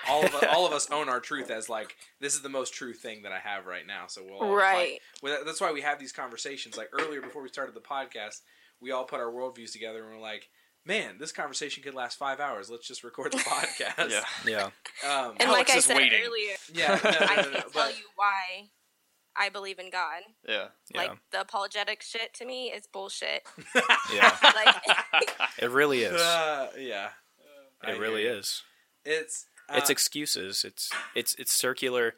all of us, all of us own our truth as like this is the most true thing that I have right now. So we'll all Right. fight- well, that's why we have these conversations. Like earlier before we started the podcast, we all put our worldviews together and we're like, man, this conversation could last five hours. Let's just record the podcast. Yeah. Yeah. Um, And Alex like I said waiting. earlier, yeah. No, no, I no, can no, tell you why I believe in God. Yeah. Yeah. Like the apologetic shit to me is bullshit. Yeah. Like It really is. Uh, yeah. I It really is. It's uh, it's excuses. It's it's it's circular.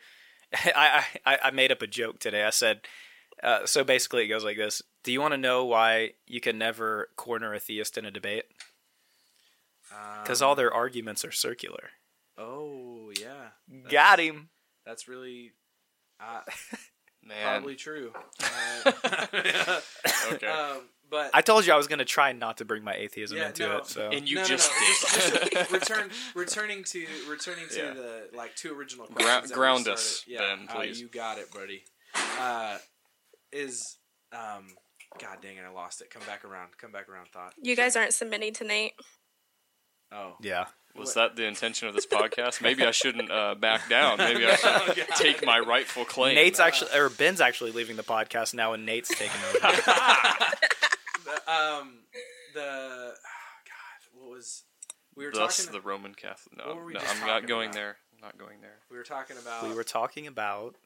I, I I made up a joke today. I said, uh, so basically it goes like this: Do you want to know why you can never corner a theist in a debate? Because um, all their arguments are circular. Oh yeah. That's- Got him. That's really. Uh, Man. probably true. Uh, Okay. um, but I told you I was going to try not to bring my atheism Yeah, into no. it. So and you no, no, just no. did. Just- just return, returning to returning to Yeah. the like two original questions. that we ground us, yeah, Ben, uh, please. you got it, buddy. Uh, is um, God dang it, I lost it. Come back around. Come back around. Thought You guys aren't submitting to Nate. Oh, yeah, Was that the intention of this podcast? Maybe I shouldn't uh, back down. Maybe I should take my rightful claim. Nate's actually or Ben's actually leaving the podcast now, and Nate's taking over. the, um, the oh, God, what was we were Thus, talking? the Roman Catholic. No, What were we no I'm not going about? there. I'm not going there. we were talking about we were talking about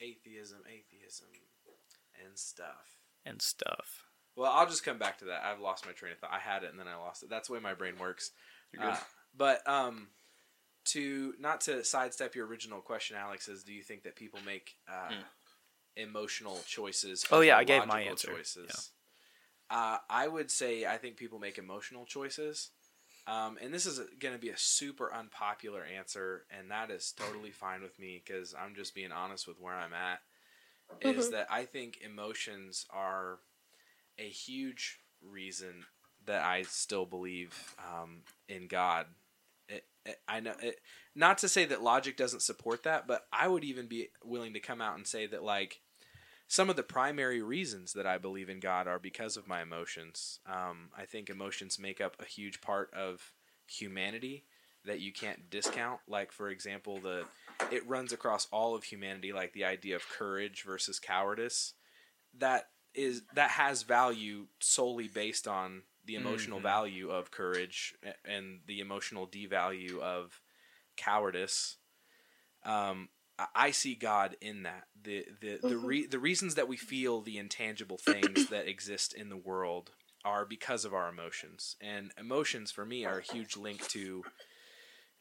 atheism, atheism, and stuff. and stuff. Well, I'll just come back to that. I've lost my train of thought. I had it and then I lost it. That's the way my brain works. You're good. Uh, but um, to not to sidestep your original question, Alex, is do you think that people make uh, Hmm. emotional choices? Oh, yeah, I gave my answer. Choices. Uh, I would say I think people make emotional choices. Um, and this is going to be a super unpopular answer, and that is totally fine with me because I'm just being honest with where I'm at. Is Mhm. that I think emotions are a huge reason that I still believe um, in God. It, it, I know, it, not to say that logic doesn't support that, but I would even be willing to come out and say that like some of the primary reasons that I believe in God are because of my emotions. Um, I think emotions make up a huge part of humanity that you can't discount. Like for example, the it runs across all of humanity, like the idea of courage versus cowardice. That is that has value solely based on the emotional Mhm. value of courage and the emotional devalue of cowardice. Um, I- see God in that. the the the, re- the reasons that we feel the intangible things that exist in the world are because of our emotions, and emotions for me are a huge link to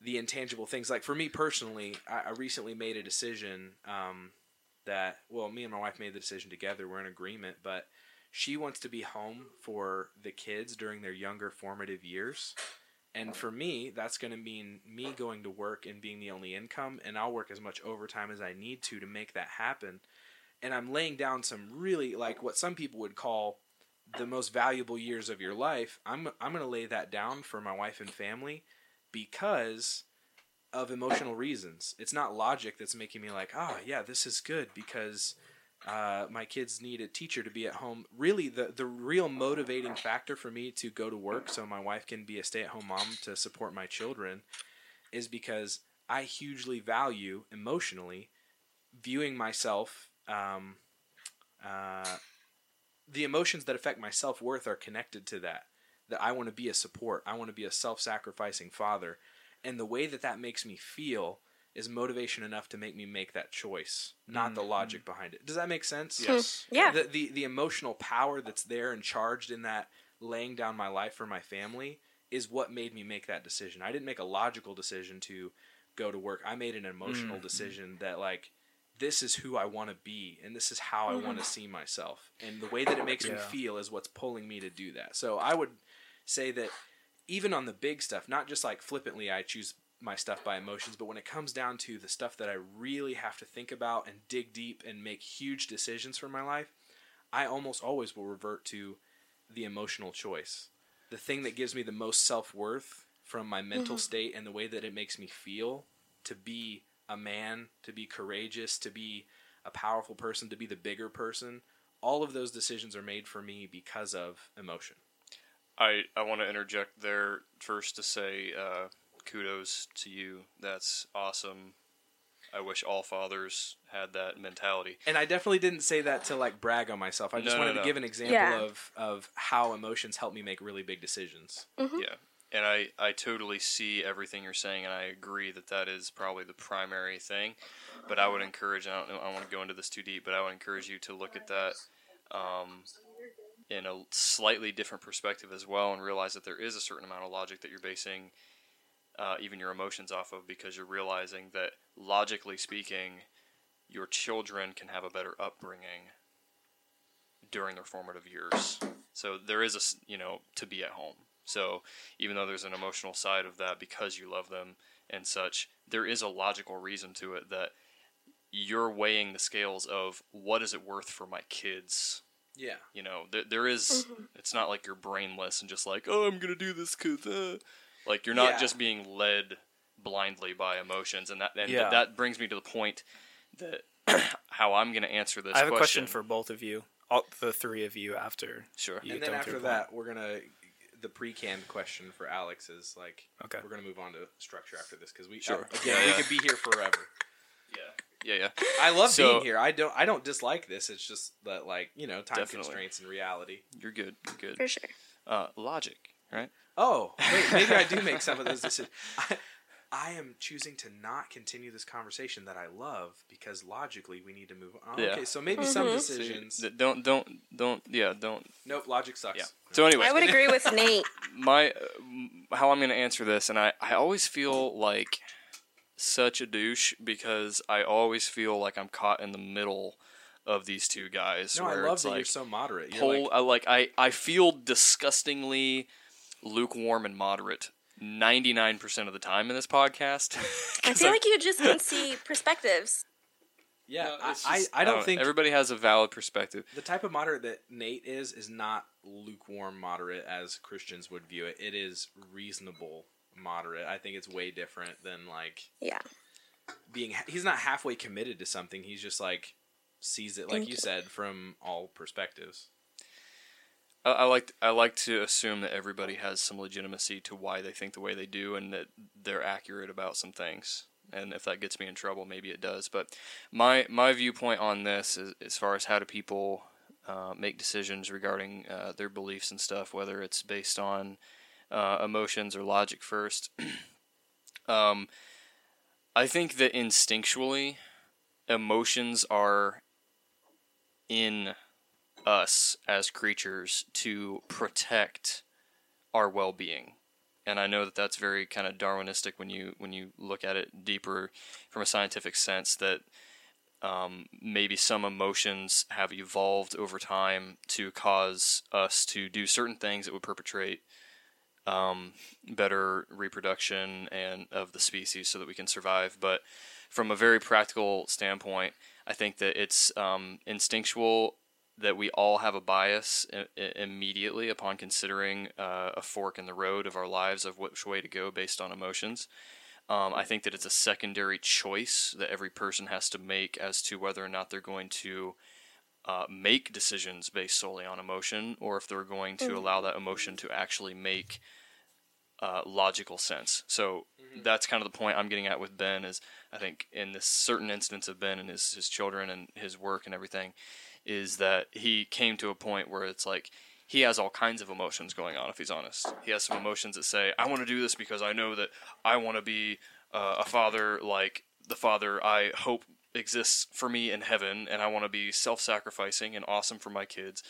the intangible things. Like for me personally, I, I recently made a decision um, that well, me and my wife made the decision together. We're in agreement, but she wants to be home for the kids during their younger formative years. And for me, that's going to mean me going to work and being the only income, and I'll work as much overtime as I need to to make that happen. And I'm laying down some really like what some people would call the most valuable years of your life. I'm I'm going to lay that down for my wife and family because of emotional reasons. It's not logic that's making me like, oh yeah, this is good because uh, my kids need a teacher to be at home. Really, the the real motivating factor for me to go to work so my wife can be a stay at home mom to support my children is because I hugely value emotionally viewing myself. Um, uh, the emotions that affect my self worth are connected to that. That I want to be a support. I want to be a self sacrificing father. And the way that that makes me feel is motivation enough to make me make that choice, not the mm-hmm. logic behind it. Does that make sense? Hmm. Yes. Yeah. The, the the emotional power that's there and charged in that laying down my life for my family is what made me make that decision. I didn't make a logical decision to go to work. I made an emotional mm-hmm. decision that like this is who I want to be and this is how I mm-hmm. want to see myself. And the way that it makes me feel is what's pulling me to do that. So I would say that even on the big stuff, not just like flippantly I choose my stuff by emotions, but when it comes down to the stuff that I really have to think about and dig deep and make huge decisions for my life, I almost always will revert to the emotional choice. The thing that gives me the most self worth from my mental state and the way that it makes me feel to be a man, to be courageous, to be a powerful person, to be the bigger person. All of those decisions are made for me because of emotion. I, I want to interject there first to say uh, kudos to you. That's awesome. I wish all fathers had that mentality. And I definitely didn't say that to like brag on myself. I just No, no, wanted no. to give an example Yeah. of of how emotions help me make really big decisions. Yeah. And I, I totally see everything you're saying, and I agree that that is probably the primary thing. But I would encourage, I don't know, I don't want to go into this too deep, but I would encourage you to look at that um, in a slightly different perspective as well and realize that there is a certain amount of logic that you're basing uh, even your emotions off of because you're realizing that logically speaking, your children can have a better upbringing during their formative years. So there is a you know, to be at home. So even though there's an emotional side of that because you love them and such, there is a logical reason to it that you're weighing the scales of what is it worth for my kids. Yeah. You know, there, there is- It's not like you're brainless and just like, oh, I'm gonna do this because, uh. Like you're not Yeah. just being led blindly by emotions, and that and Yeah. that brings me to the point that how I'm gonna answer this. I have a question for both of you, all, the three of you. After sure. you and then after through that, we're gonna the pre-canned question for Alex is like, Okay. we're gonna move on to structure after this because we Sure. uh, again Yeah, we could be here forever. Yeah, yeah. I love So- being here. I don't I don't dislike this. It's just that like you know time Definitely. constraints and reality. You're good. You're good. For sure. Uh, logic, right? Oh, wait, maybe I do make some of those decisions. I, I am choosing to not continue this conversation that I love because logically we need to move on. Yeah. Okay, so maybe some Mhm. See, decisions. th- don't don't don't yeah don't nope, logic sucks. yeah. So anyway, I would agree with Nate. my uh, m- how I'm going to answer this, and I I always feel like such a douche because I always feel like I'm caught in the middle of these two guys. No, I love it's that like you're so moderate. You're pol- like, I like I I feel disgustingly lukewarm and moderate. 99% of the time in this podcast. I feel I'm- like you just can see perspectives. yeah, No, I, it's I, just- I don't know, think everybody has a valid perspective. the type of moderate that Nate is is not lukewarm moderate as Christians would view it. It is reasonable moderate. I think it's way different than like Yeah. being. He's not halfway committed to something. He's just like sees it, like Thank you you. said, from all perspectives. I, I like I like to assume that everybody has some legitimacy to why they think the way they do, and that they're accurate about some things. And if that gets me in trouble, maybe it does. But my my viewpoint on this is as far as how do people uh, make decisions regarding uh, their beliefs and stuff, whether it's based on uh, emotions or logic first. um, I think that instinctually, emotions are in us as creatures to protect our well-being. And i know that that's very kind of darwinistic when you when you look at it deeper from a scientific sense that um, maybe some emotions have evolved over time to cause us to do certain things that would perpetrate um, better reproduction and of the species so that we can survive. But from a very practical standpoint i think that it's um, instinctual that we all have a bias I- immediately upon considering uh, a fork in the road of our lives of which way to go based on emotions. Um, I think that it's a secondary choice that every person has to make as to whether or not they're going to uh, make decisions based solely on emotion or if they're going to allow that emotion to actually make uh, logical sense. So that's kind of the point I'm getting at with Ben is I think in this certain instance of Ben and his, his children and his work and everything is that he came to a point where it's like he has all kinds of emotions going on if he's honest. He has some emotions that say, I want to do this because I know that I want to be uh, a father like the father I hope exists for me in heaven and I want to be self-sacrificing and awesome for my kids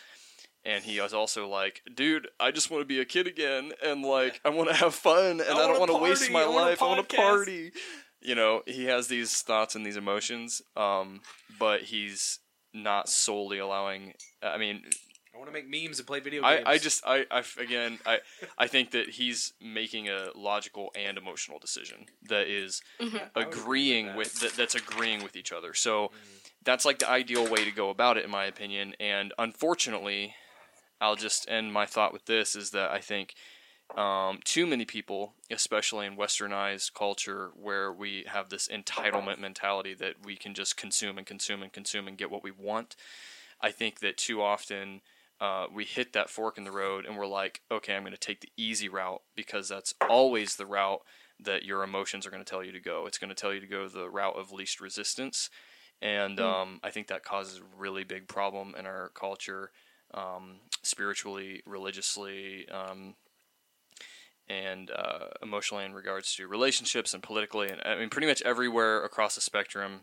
and he was also like, "Dude, I just want to be a kid again, and like I want to have fun, and I, don't wanna waste my I life. I want to party." You know, he has these thoughts and these emotions, um, but he's not solely allowing. Uh, I mean, I want to make memes and play video I, games. I just I, I again I I think that he's making a logical and emotional decision that is mm-hmm. I would agree with agreeing that. with that, that's agreeing with each other. So mm-hmm. that's like the ideal way to go about it, in my opinion. And unfortunately, I'll just end my thought with this: is that I think um, too many people, especially in westernized culture, where we have this entitlement mentality that we can just consume and consume and consume and get what we want. I think that too often uh, we hit that fork in the road and we're like, okay, I'm going to take the easy route because that's always the route that your emotions are going to tell you to go. It's going to tell you to go the route of least resistance. And um, I think that causes a really big problem in our culture, um, spiritually, religiously, um, and uh, emotionally in regards to relationships and politically. And I mean, pretty much everywhere across the spectrum,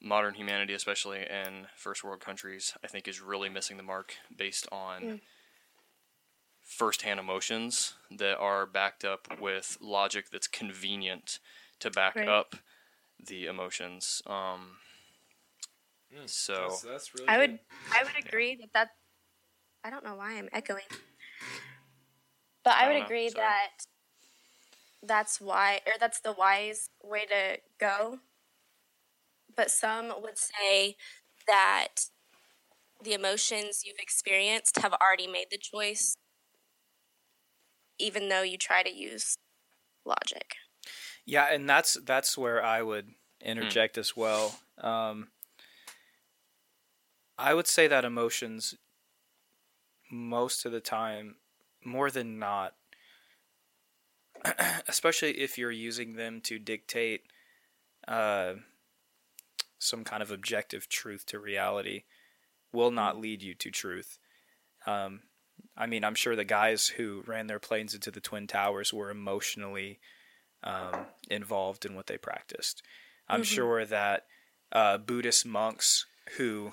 modern humanity, especially in first world countries, I think is really missing the mark based on firsthand emotions that are backed up with logic that's convenient to back Right. up the emotions. Um, Mm, so that's, that's really I good. would I would agree that that I don't know why I'm echoing. But I, I would know, agree sorry. that that's why or that's the wise way to go. but some would say that the emotions you've experienced have already made the choice, even though you try to use logic. Yeah, and that's that's where I would interject as well. Um, I would say that emotions, most of the time, more than not, especially if you're using them to dictate uh, some kind of objective truth to reality, will not lead you to truth. Um, I mean, I'm sure the guys who ran their planes into the Twin Towers were emotionally um, involved in what they practiced. I'm sure that uh, Buddhist monks who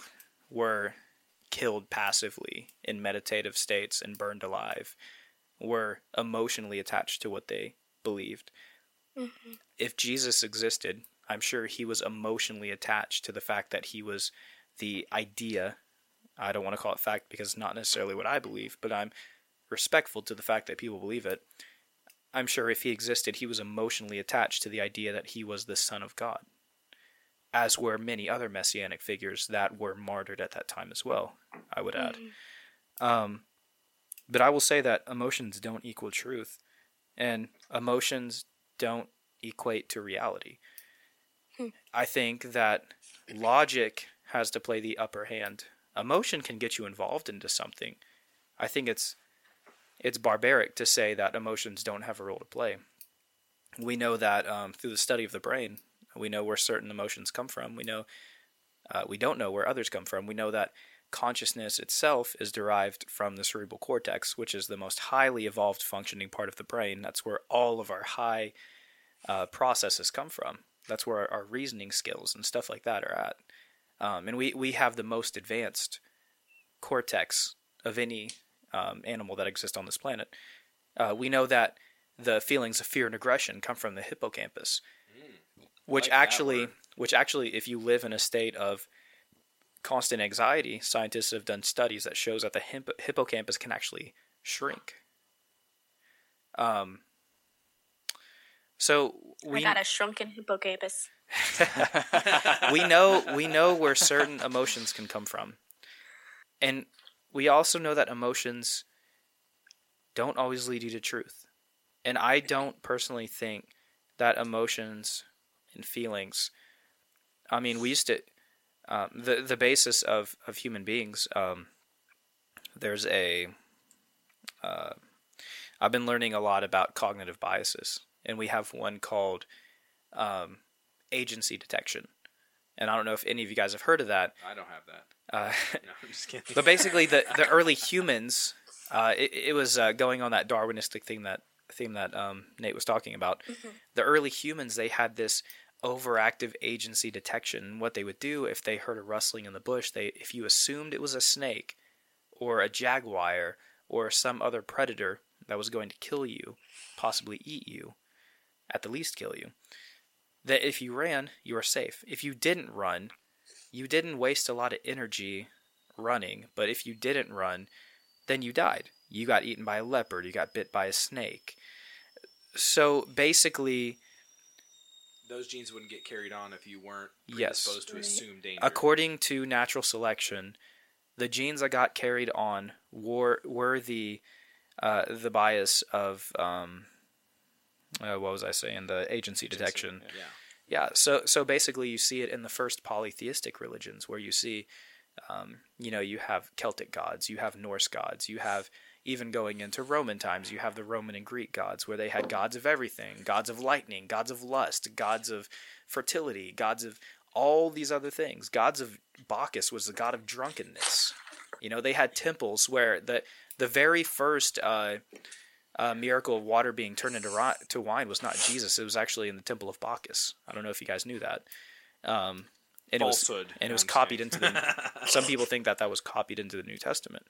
were killed passively in meditative states and burned alive were emotionally attached to what they believed. Mm-hmm. If Jesus existed, I'm sure he was emotionally attached to the fact that he was the idea. I don't want to call it fact because it's not necessarily what I believe, but I'm respectful to the fact that people believe it. I'm sure if he existed, he was emotionally attached to the idea that he was the Son of God, as were many other messianic figures that were martyred at that time as well, I would add. Um, but I will say that emotions don't equal truth, and emotions don't equate to reality. I think that logic has to play the upper hand. Emotion can get you involved into something. I think it's it's barbaric to say that emotions don't have a role to play. We know that um, through the study of the brain, we know where certain emotions come from. We know uh, we don't know where others come from. We know that consciousness itself is derived from the cerebral cortex, which is the most highly evolved functioning part of the brain. That's where all of our high uh, processes come from. That's where our, reasoning skills and stuff like that are at. Um, and we, we have the most advanced cortex of any um, animal that exists on this planet. Uh, we know that the feelings of fear and aggression come from the hippocampus, which like actually, which actually, if you live in a state of constant anxiety, scientists have done studies that shows that the hippo- hippocampus can actually shrink. Um. So we I got a shrunken hippocampus. we know we know where certain emotions can come from and we also know that emotions don't always lead you to truth and i don't personally think that emotions and feelings i mean we used to um, the the basis of of human beings um, there's a uh, i've been learning a lot about cognitive biases and we have one called um, agency detection. And I don't know if any of you guys have heard of that. I don't have that. Uh, No, I'm just kidding. but basically, the, the early humans, uh, it, it was uh, going on that Darwinistic thing that theme that um, Nate was talking about. The early humans, they had this overactive agency detection. What they would do if they heard a rustling in the bush, they if you assumed it was a snake or a jaguar or some other predator that was going to kill you, possibly eat you, at the least kill you, that if you ran, you were safe. If you didn't run, you didn't waste a lot of energy running, but if you didn't run, then you died. You got eaten by a leopard, you got bit by a snake. So basically, Those genes wouldn't get carried on if you weren't Yes. to Right. assume danger. according to natural selection, the genes that got carried on were were the uh, the bias of um, uh, what was I saying? The agency detection. Yeah. Yeah, so so basically, you see it in the first polytheistic religions, where you see, um, you know, you have Celtic gods, you have Norse gods, you have even going into Roman times, you have the Roman and Greek gods, where they had gods of everything, gods of lightning, gods of lust, gods of fertility, gods of all these other things. Gods of Bacchus was the god of drunkenness. You know, they had temples where the the very first uh, uh, miracle of water being turned into ri- to wine was not Jesus. It was actually in the temple of Bacchus. I don't know if you guys knew that. Um, and Falsehood. it was and it was copied into the. some people think that that was copied into the New Testament.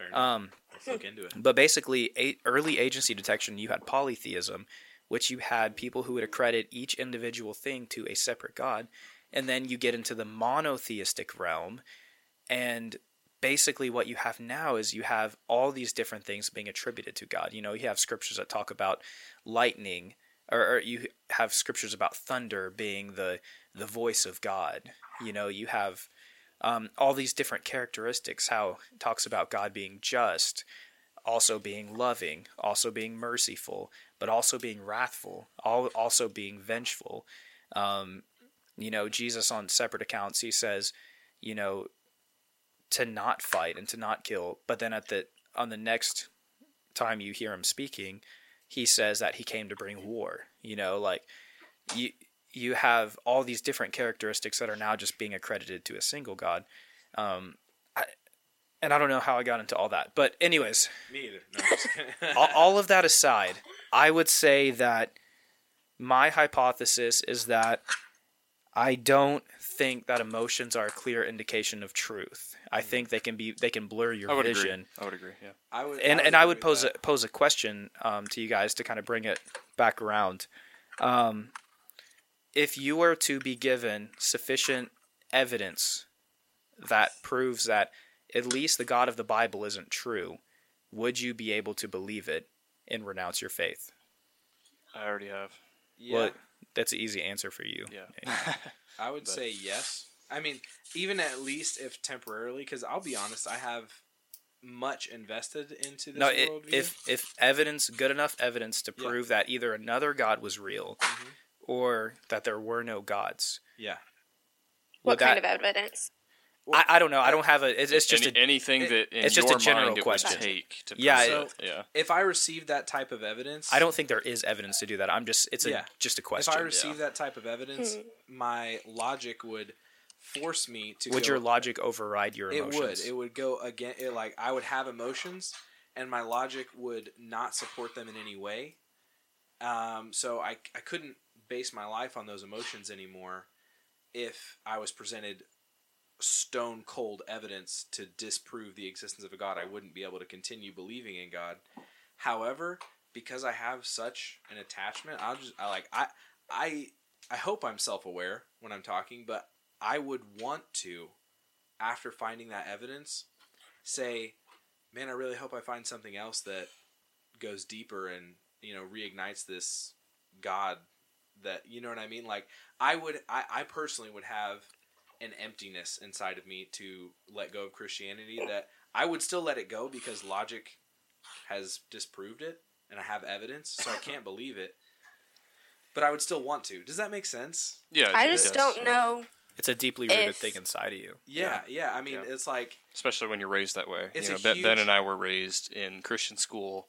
Fair enough. Um, Let's look into it. but basically, a- early agency detection, you had polytheism, which you had people who would accredit each individual thing to a separate god, and then you get into the monotheistic realm, and basically what you have now is you have all these different things being attributed to God. You know, you have scriptures that talk about lightning or, or you have scriptures about thunder being the the voice of God. You know, you have um, all these different characteristics. How it talks about God being just, also being loving, also being merciful, but also being wrathful, all, also being vengeful. Um, you know, Jesus on separate accounts, he says, you know, to not fight and to not kill. But then at the on the next time you hear him speaking, he says that he came to bring war. You know, like you you have all these different characteristics that are now just being accredited to a single God. Um, I, and I don't know how I got into all that, but anyways, Me either. No, I'm just kidding. all, all of that aside, I would say that my hypothesis is that I don't think that emotions are a clear indication of truth. I think they can be they can blur your I would vision. agree. I would agree. Yeah. I would, And and I would pose a, pose a question um, to you guys to kind of bring it back around. Um, if you were to be given sufficient evidence that proves that at least the God of the Bible isn't true, would you be able to believe it and renounce your faith? I already have. Yeah, Well, that's an easy answer for you. Yeah. I would but- say yes. I mean, even at least if temporarily, because I'll be honest, I have much invested into this No, i worldview. if if evidence, good enough evidence to Yeah. prove that either another God was real Mhm. Or that there were no gods, yeah, What would kind that- of evidence? I, I don't know. I don't have a. It's, it's just Any, a. anything it- that in it's just your a general mind it question. would take to Yeah, prove it- it. yeah. if I receive that type of evidence, I don't think there is evidence to do that. I'm just. It's a Yeah. just a question. If. I receive that type of evidence, Hmm. my logic would force me to. would go, your logic override your emotions? It emotions? would. It would go again. It, like I would have emotions, and my logic would not support them in any way. Um, so I I couldn't base my life on those emotions anymore. If I was presented stone cold evidence to disprove the existence of a God, I wouldn't be able to continue believing in God. However, because I have such an attachment, I'll just I like I I I hope I'm self aware when I'm talking, but I would want to after finding that evidence, say, "Man, I really hope I find something else that goes deeper and you know reignites this God that you know what I mean." Like I would, I, I personally would have an emptiness inside of me to let go of Christianity that I would still let it go because logic has disproved it and I have evidence, so I can't believe it. But I would still want to. Does that make sense? Yeah. I just does, don't yeah. know. it's a deeply rooted If- thing inside of you. Yeah, yeah. I mean, Yeah. it's like especially when you're raised that way. It's you a know, Ben, Ben and I were raised in Christian school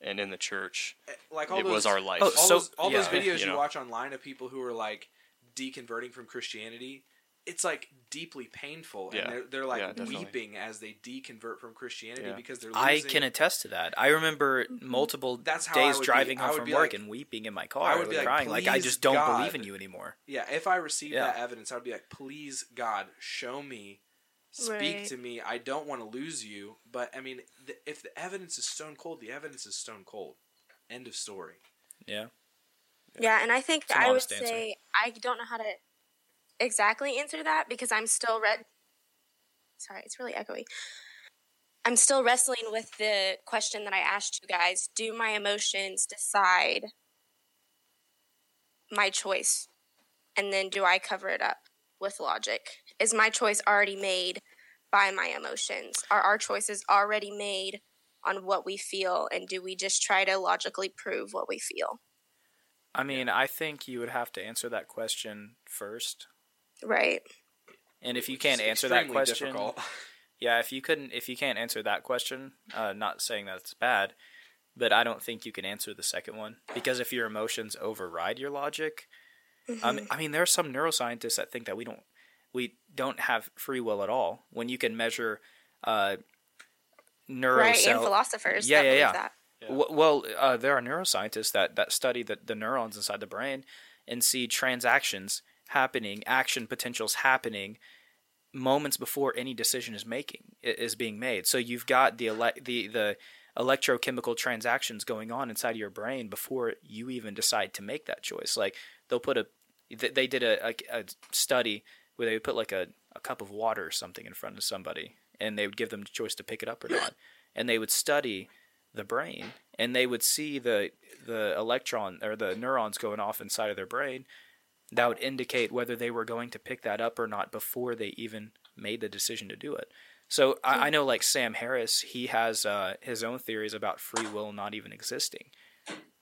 and in the church. Eh, like all it those, was our life. Oh, all So- those all those videos You you, watch online of people who are like deconverting from Christianity, it's like deeply painful, Yeah. and they're they're like Yeah, weeping as they deconvert from Christianity Yeah. because they're. I can attest to that. I remember mm-hmm. multiple That's how days would be. driving home from work like- and weeping in my car, I would be like, crying. Like I just don't God." believe in you anymore. Yeah, if I received Yeah. that evidence, I would be like, please, God, show me, speak Right. to me. I don't want to lose you. But I mean, the, if the evidence is stone cold, the evidence is stone cold. End of story. Yeah. Yeah, and I think I would answer. say I don't know how to exactly answer that because I'm still red. Sorry, it's really echoey. I'm still wrestling with the question that I asked you guys. Do my emotions decide my choice? And then do I cover it up with logic? Is my choice already made by my emotions? Are our choices already made on what we feel? And do we just try to logically prove what we feel? I mean, I think you would have to answer that question first. Right. And if you can't It's answer that question, difficult. yeah, if you couldn't, if you can't answer that question, uh, not saying that it's bad, but I don't think you can answer the second one because if your emotions override your logic, um, I mean, there are some neuroscientists that think that we don't, we don't have free will at all. When you can measure, uh, neurocell, right, and philosophers Yeah, that yeah, yeah. that. Yeah. Well, uh, there are neuroscientists that, that study the, the neurons inside the brain and see transactions happening, action potentials happening moments before any decision is making is being made. So you've got the ele- the the electrochemical transactions going on inside of your brain before you even decide to make that choice. Like they'll put a they did a, a, a study where they would put like a, a cup of water or something in front of somebody and they would give them the choice to pick it up or not. And they would study the brain and they would see the the electron or the neurons going off inside of their brain that would indicate whether they were going to pick that up or not before they even made the decision to do it. So I, I know, like Sam Harris, he has uh, his own theories about free will not even existing.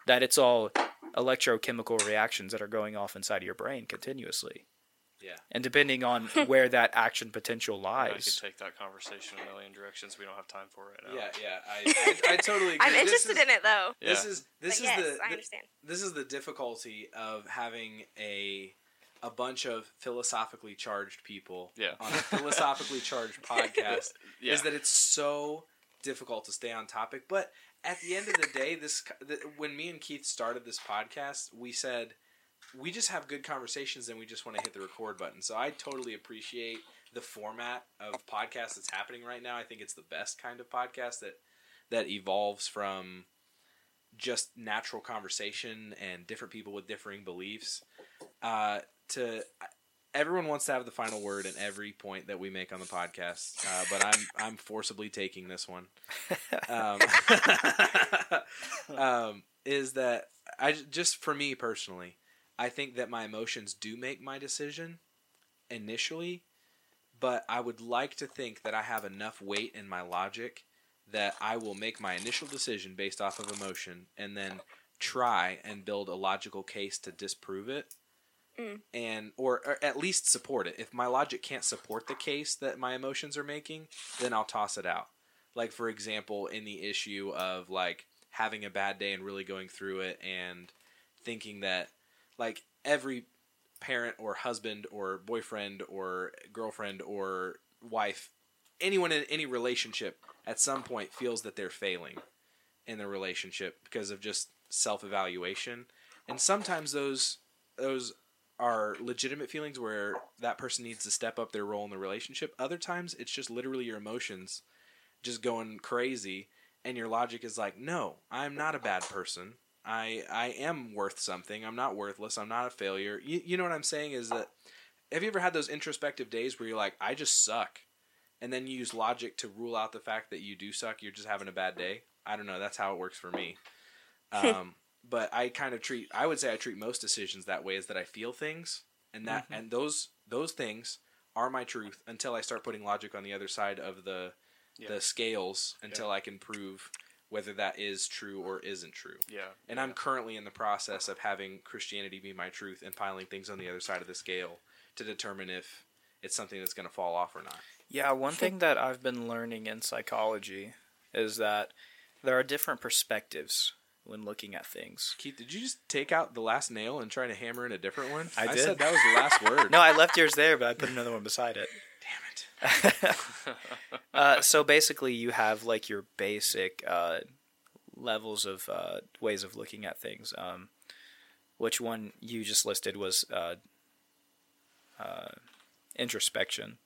That it's all electrochemical reactions that are going off inside of your brain continuously. Yeah. And depending on where that action potential lies. I could take that conversation in a million directions. We don't have time for it right now. Yeah, yeah, I, I, I totally. Agree. I'm This interested is- in it though. This Yeah. is this But is yes, the, I understand. this is the difficulty of having a a bunch of philosophically charged people Yeah. on a philosophically charged podcast Yeah. is that it's so difficult to stay on topic. But at the end of the day, this the, when me and Keith started this podcast, we said we just have good conversations and we just want to hit the record button. So I totally appreciate the format of podcast that's happening right now. I think it's the best kind of podcast that that evolves from just natural conversation and different people with differing beliefs. Uh, to everyone wants to have the final word in every point that we make on the podcast, uh, but I'm I'm forcibly taking this one. Um, um, is that I just for me personally, I think that my emotions do make my decision initially, but I would like to think that I have enough weight in my logic that I will make my initial decision based off of emotion and then try and build a logical case to disprove it Mm. and or, or at least support it. If my logic can't support the case that my emotions are making, then I'll toss it out. Like for example, in the issue of like having a bad day and really going through it and thinking that like every parent or husband or boyfriend or girlfriend or wife anyone in any relationship at some point feels that they're failing in their relationship because of just self-evaluation. And sometimes those those are legitimate feelings where that person needs to step up their role in the relationship. Other times it's just literally your emotions just going crazy and your logic is like no i'm not a bad person i i am worth something. I'm not worthless. I'm not a failure. You, you know what i'm saying is that have you ever had those introspective days where you're like i just suck? And then you use logic to rule out the fact that you do suck you're just having a bad day? I don't know. That's how it works for me. Um, but i kind of treat i would say i treat most decisions that way is that i feel things and that and those those things are my truth until i start putting logic on the other side of the Yeah. the scales until i can prove whether that is true or isn't true Yeah. and I'm currently in the process of having Christianity be my truth and piling things on the other side of the scale to determine if it's something that's going to fall off or not. Yeah, one thing that I've been learning in psychology is that there are different perspectives when looking at things. Keith, did you just take out the last nail and try to hammer in a different one? I did. said that was the last word. No, I left yours there, but I put another one beside it. Uh, so basically, you have like your basic uh, levels of uh, ways of looking at things. Um, which one you just listed was uh, uh, introspection,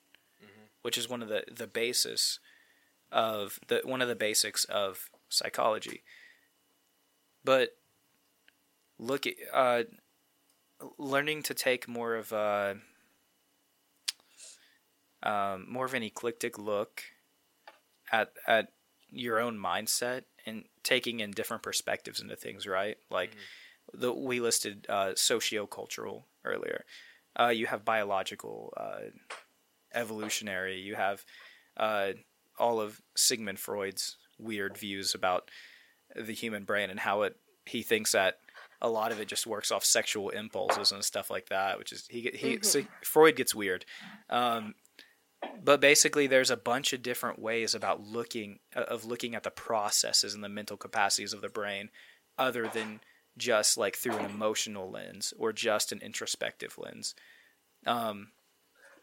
which is one of the the basis of the one of the basics of psychology. But look at uh, learning to take more of a um, more of an eclectic look at at your own mindset and taking in different perspectives into things. Right, like the we listed uh, sociocultural earlier. Uh, you have biological, uh, evolutionary. You have uh, all of Sigmund Freud's weird views about the human brain and how it he thinks that a lot of it just works off sexual impulses and stuff like that, which is he he so Freud gets weird. Um, but basically, there's a bunch of different ways about looking uh, of looking at the processes and the mental capacities of the brain, other than just like through an emotional lens or just an introspective lens. Um,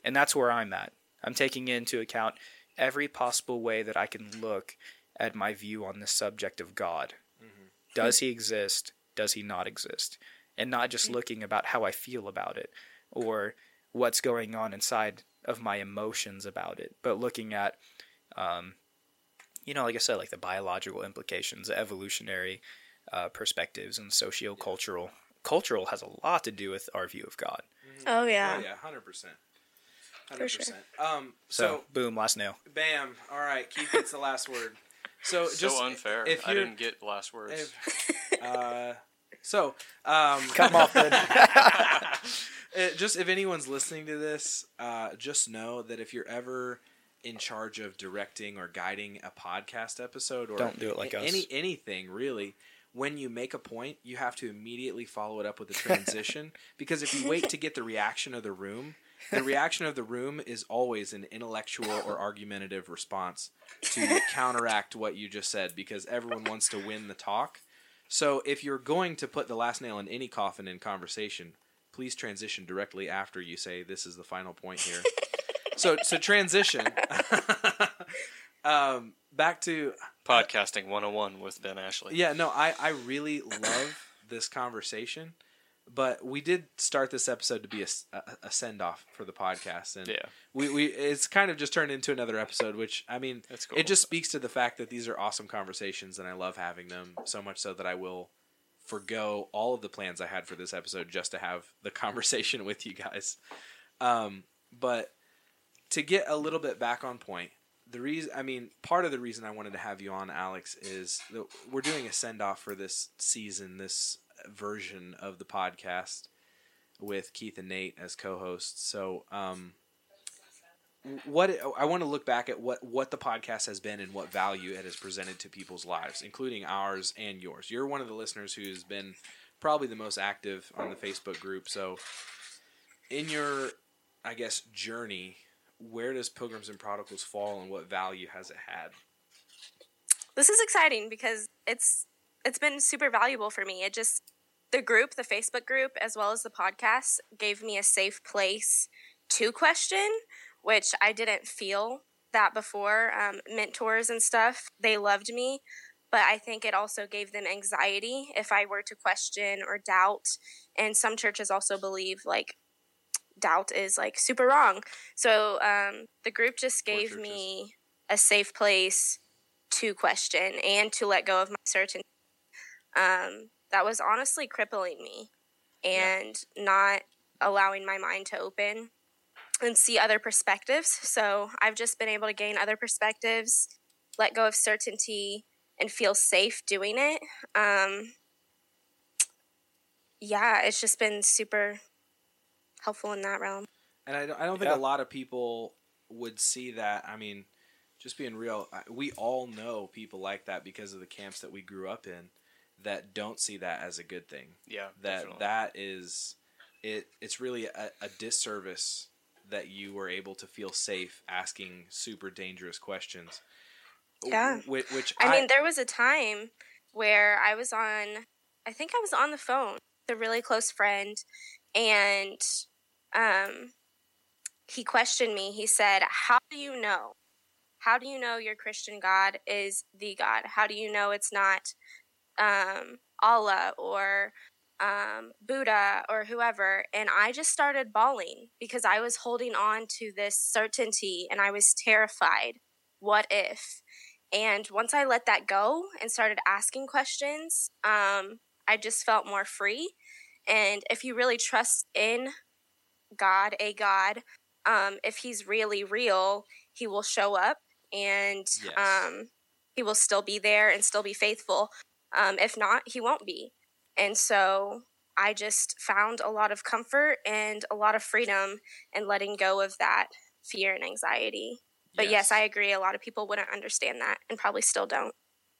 and that's where I'm at. I'm taking into account every possible way that I can look at my view on the subject of God. Does he exist? Does he not exist? And not just looking about how I feel about it or what's going on inside of my emotions about it, but looking at, um, you know, like I said, like the biological implications, the evolutionary uh, perspectives, and socio-cultural. Cultural has a lot to do with our view of God. Oh yeah. Oh yeah, hundred percent, For hundred sure. percent. Um, So, so boom, last nail. bam. All right, Keith gets the last word. So so just unfair. if I you're- didn't get last words. if- uh, so um, 'em off. Uh, just if anyone's listening to this, uh, just know that if you're ever in charge of directing or guiding a podcast episode or Don't do it like a- us. any anything really, when you make a point, you have to immediately follow it up with a transition because if you wait to get the reaction of the room, the reaction of the room is always an intellectual or argumentative response to counteract what you just said because everyone wants to win the talk. So if you're going to put the last nail in any coffin in conversation, please transition directly after you say this is the final point here. so so transition. um, back to Podcasting 101 with Ben Ashley. yeah, no, I I really love this conversation, but we did start this episode to be a send off for the podcast, and Yeah. we, we it's kind of just turned into another episode. Which I mean, cool. it just speaks to the fact that these are awesome conversations, and I love having them so much so that I will forgo all of the plans I had for this episode just to have the conversation with you guys. Um, but to get a little bit back on point, the reason I mean, part of the reason I wanted to have you on, Alex, is that we're doing a send off for this season, this version of the podcast with Keith and Nate as co-hosts. So, um, what I want to look back at what what the podcast has been and what value it has presented to people's lives, including ours and yours. You're one of the listeners who's been probably the most active on the Facebook group. So, in your, I guess, journey, where does Pilgrims and Prodigals fall, and what value has it had? this is exciting because it's it's been super valuable for me. It just the group, the Facebook group, as well as the podcast, gave me a safe place to question, which I didn't feel that before. Um, mentors and stuff, they loved me, but I think it also gave them anxiety if I were to question or doubt. And some churches also believe like doubt is like super wrong. So um, the group just gave me a safe place to question and to let go of my certainty. Um, that was honestly crippling me and not allowing my mind to open and see other perspectives. So I've just been able to gain other perspectives, let go of certainty, and feel safe doing it. Um, yeah, it's just been super helpful in that realm. And I don't, I don't think Yeah. a lot of people would see that. I mean, just being real, we all know people like that because of the camps that we grew up in that don't see that as a good thing. Yeah. That definitely. that is it. It's really a, a disservice that you were able to feel safe asking super dangerous questions. Yeah. Which, which I mean, there was a time where I was on, I think I was on the phone with a really close friend, and um, he questioned me. He said, How do you know? How do you know your Christian God is the God? How do you know it's not um, Allah or um, Buddha or whoever? And I just started bawling because I was holding on to this certainty and I was terrified. What if? And once I let that go and started asking questions, um, I just felt more free. And if you really trust in God, a God, um, if He's really real, He will show up and Yes. um, He will still be there and still be faithful. Um, if not, He won't be. And so I just found a lot of comfort and a lot of freedom in letting go of that fear and anxiety. But yes. I agree. A lot of people wouldn't understand that and probably still don't.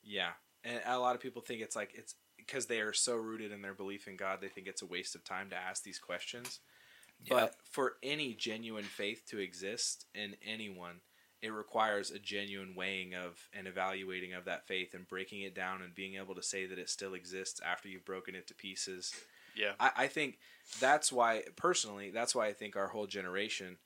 Yeah, and a lot of people think it's like it's because they are so rooted in their belief in God, they think it's a waste of time to ask these questions. But for any genuine faith to exist in anyone, it requires a genuine weighing of and evaluating of that faith and breaking it down and being able to say that it still exists after you've broken it to pieces. Yeah. I, I think that's why, personally, that's why I think our whole generation.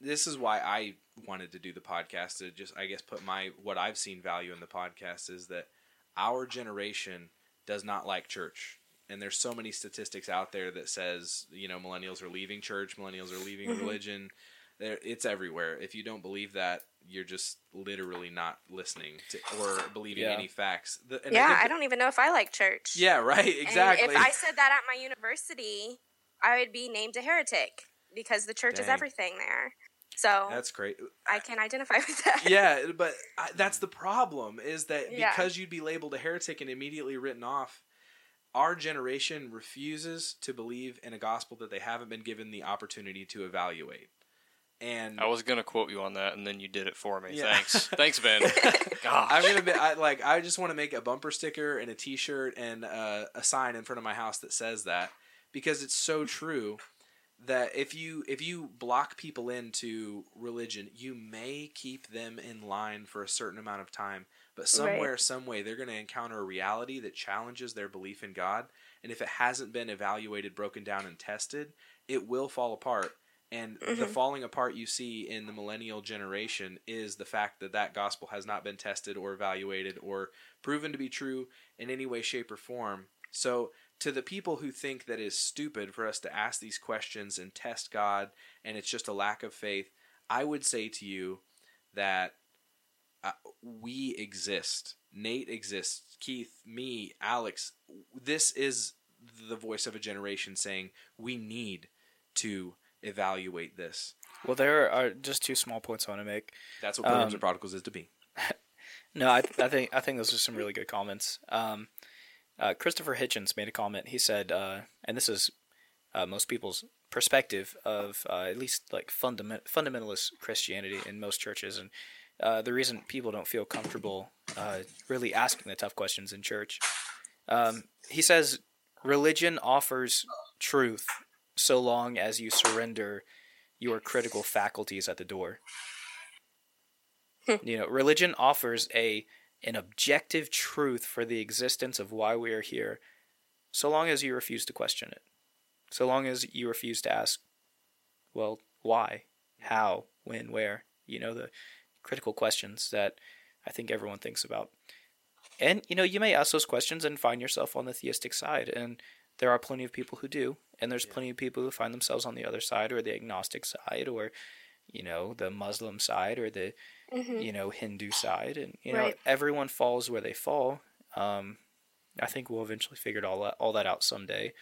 This is why I wanted to do the podcast to just, I guess, put my what I've seen value in the podcast is that our generation does not like church, and there's so many statistics out there that says you know millennials are leaving church, millennials are leaving Mhm. religion. There, it's everywhere. If you don't believe that, you're just literally not listening to or believing Yeah. any facts. The, and yeah, think I don't even know if I like church. Yeah, right. And Exactly. if I said that at my university, I would be named a heretic because the church is everything there. So That's great. I can identify with that. yeah, but I, that's the problem is that Yeah. because you'd be labeled a heretic and immediately written off, our generation refuses to believe in a gospel that they haven't been given the opportunity to evaluate. And I was gonna quote you on that, and then you did it for me. Yeah. Thanks, thanks, Ben. Gosh. I'm gonna be I, like I just want to make a bumper sticker and a T-shirt and uh, a sign in front of my house that says that because it's so true that if you if you block people into religion, you may keep them in line for a certain amount of time, but somewhere, some way, they're going to encounter a reality that challenges their belief in God, and if it hasn't been evaluated, broken down, and tested, it will fall apart. And the falling apart you see in the millennial generation is the fact that that gospel has not been tested or evaluated or proven to be true in any way, shape, or form. So, to the people who think that it's stupid for us to ask these questions and test God and it's just a lack of faith, I would say to you that uh, we exist. Nate exists. Keith, me, Alex. This is the voice of a generation saying we need to evaluate this. Well, there are just two small points I want to make. That's what Pilgrims Um, and Prodigals is to be. No, I, I think I think those are some really good comments. Um, uh, Christopher Hitchens made a comment. He said, uh, and this is uh, most people's perspective of uh, at least like fundament fundamentalist Christianity in most churches, and uh, the reason people don't feel comfortable uh, really asking the tough questions in church. Um, he says, religion offers truth so long as you surrender your critical faculties at the door. Hmm. you know, religion offers a an objective truth for the existence of why we are here, so long as you refuse to question it. So long as you refuse to ask, well, why, how, when, where, you know, the critical questions that I think everyone thinks about. And, you know, you may ask those questions and find yourself on the theistic side. And there are plenty of people who do. And there's plenty of people who find themselves on the other side or the agnostic side or, you know, the Muslim side or the, you know, Hindu side. And, you know, Right. everyone falls where they fall. Um, I think we'll eventually figure it all, all that out someday.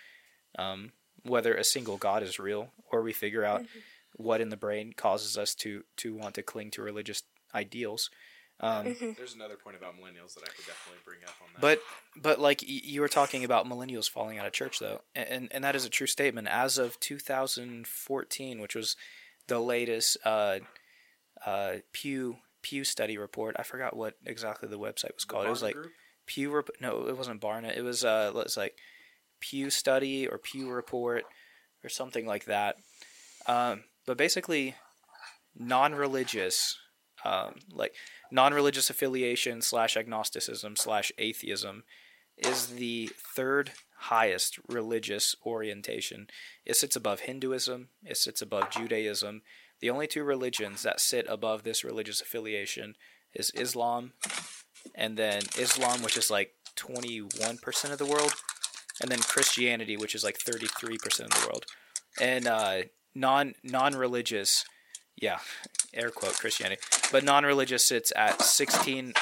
Um, whether a single God is real or we figure out what in the brain causes us to, to want to cling to religious ideals. Um, There's another point about millennials that I could definitely bring up on that. but but like y- you were talking about millennials falling out of church though, and and that is a true statement. As of 2014, which was the latest uh, uh, Pew Pew study report, I forgot what exactly the website was called. it was like Group? Pew. Rep- no, it wasn't Barna. It was uh, it's like Pew study or Pew report or something like that. Um, but basically, non-religious, um, like non-religious affiliation slash agnosticism slash atheism, is the third highest religious orientation. It sits above Hinduism. It sits above Judaism. The only two religions that sit above this religious affiliation is Islam, and then Islam, which is like 21% of the world, and then Christianity, which is like 33% of the world. And uh, non non religious, yeah, air quote Christianity, but non religious sits at 16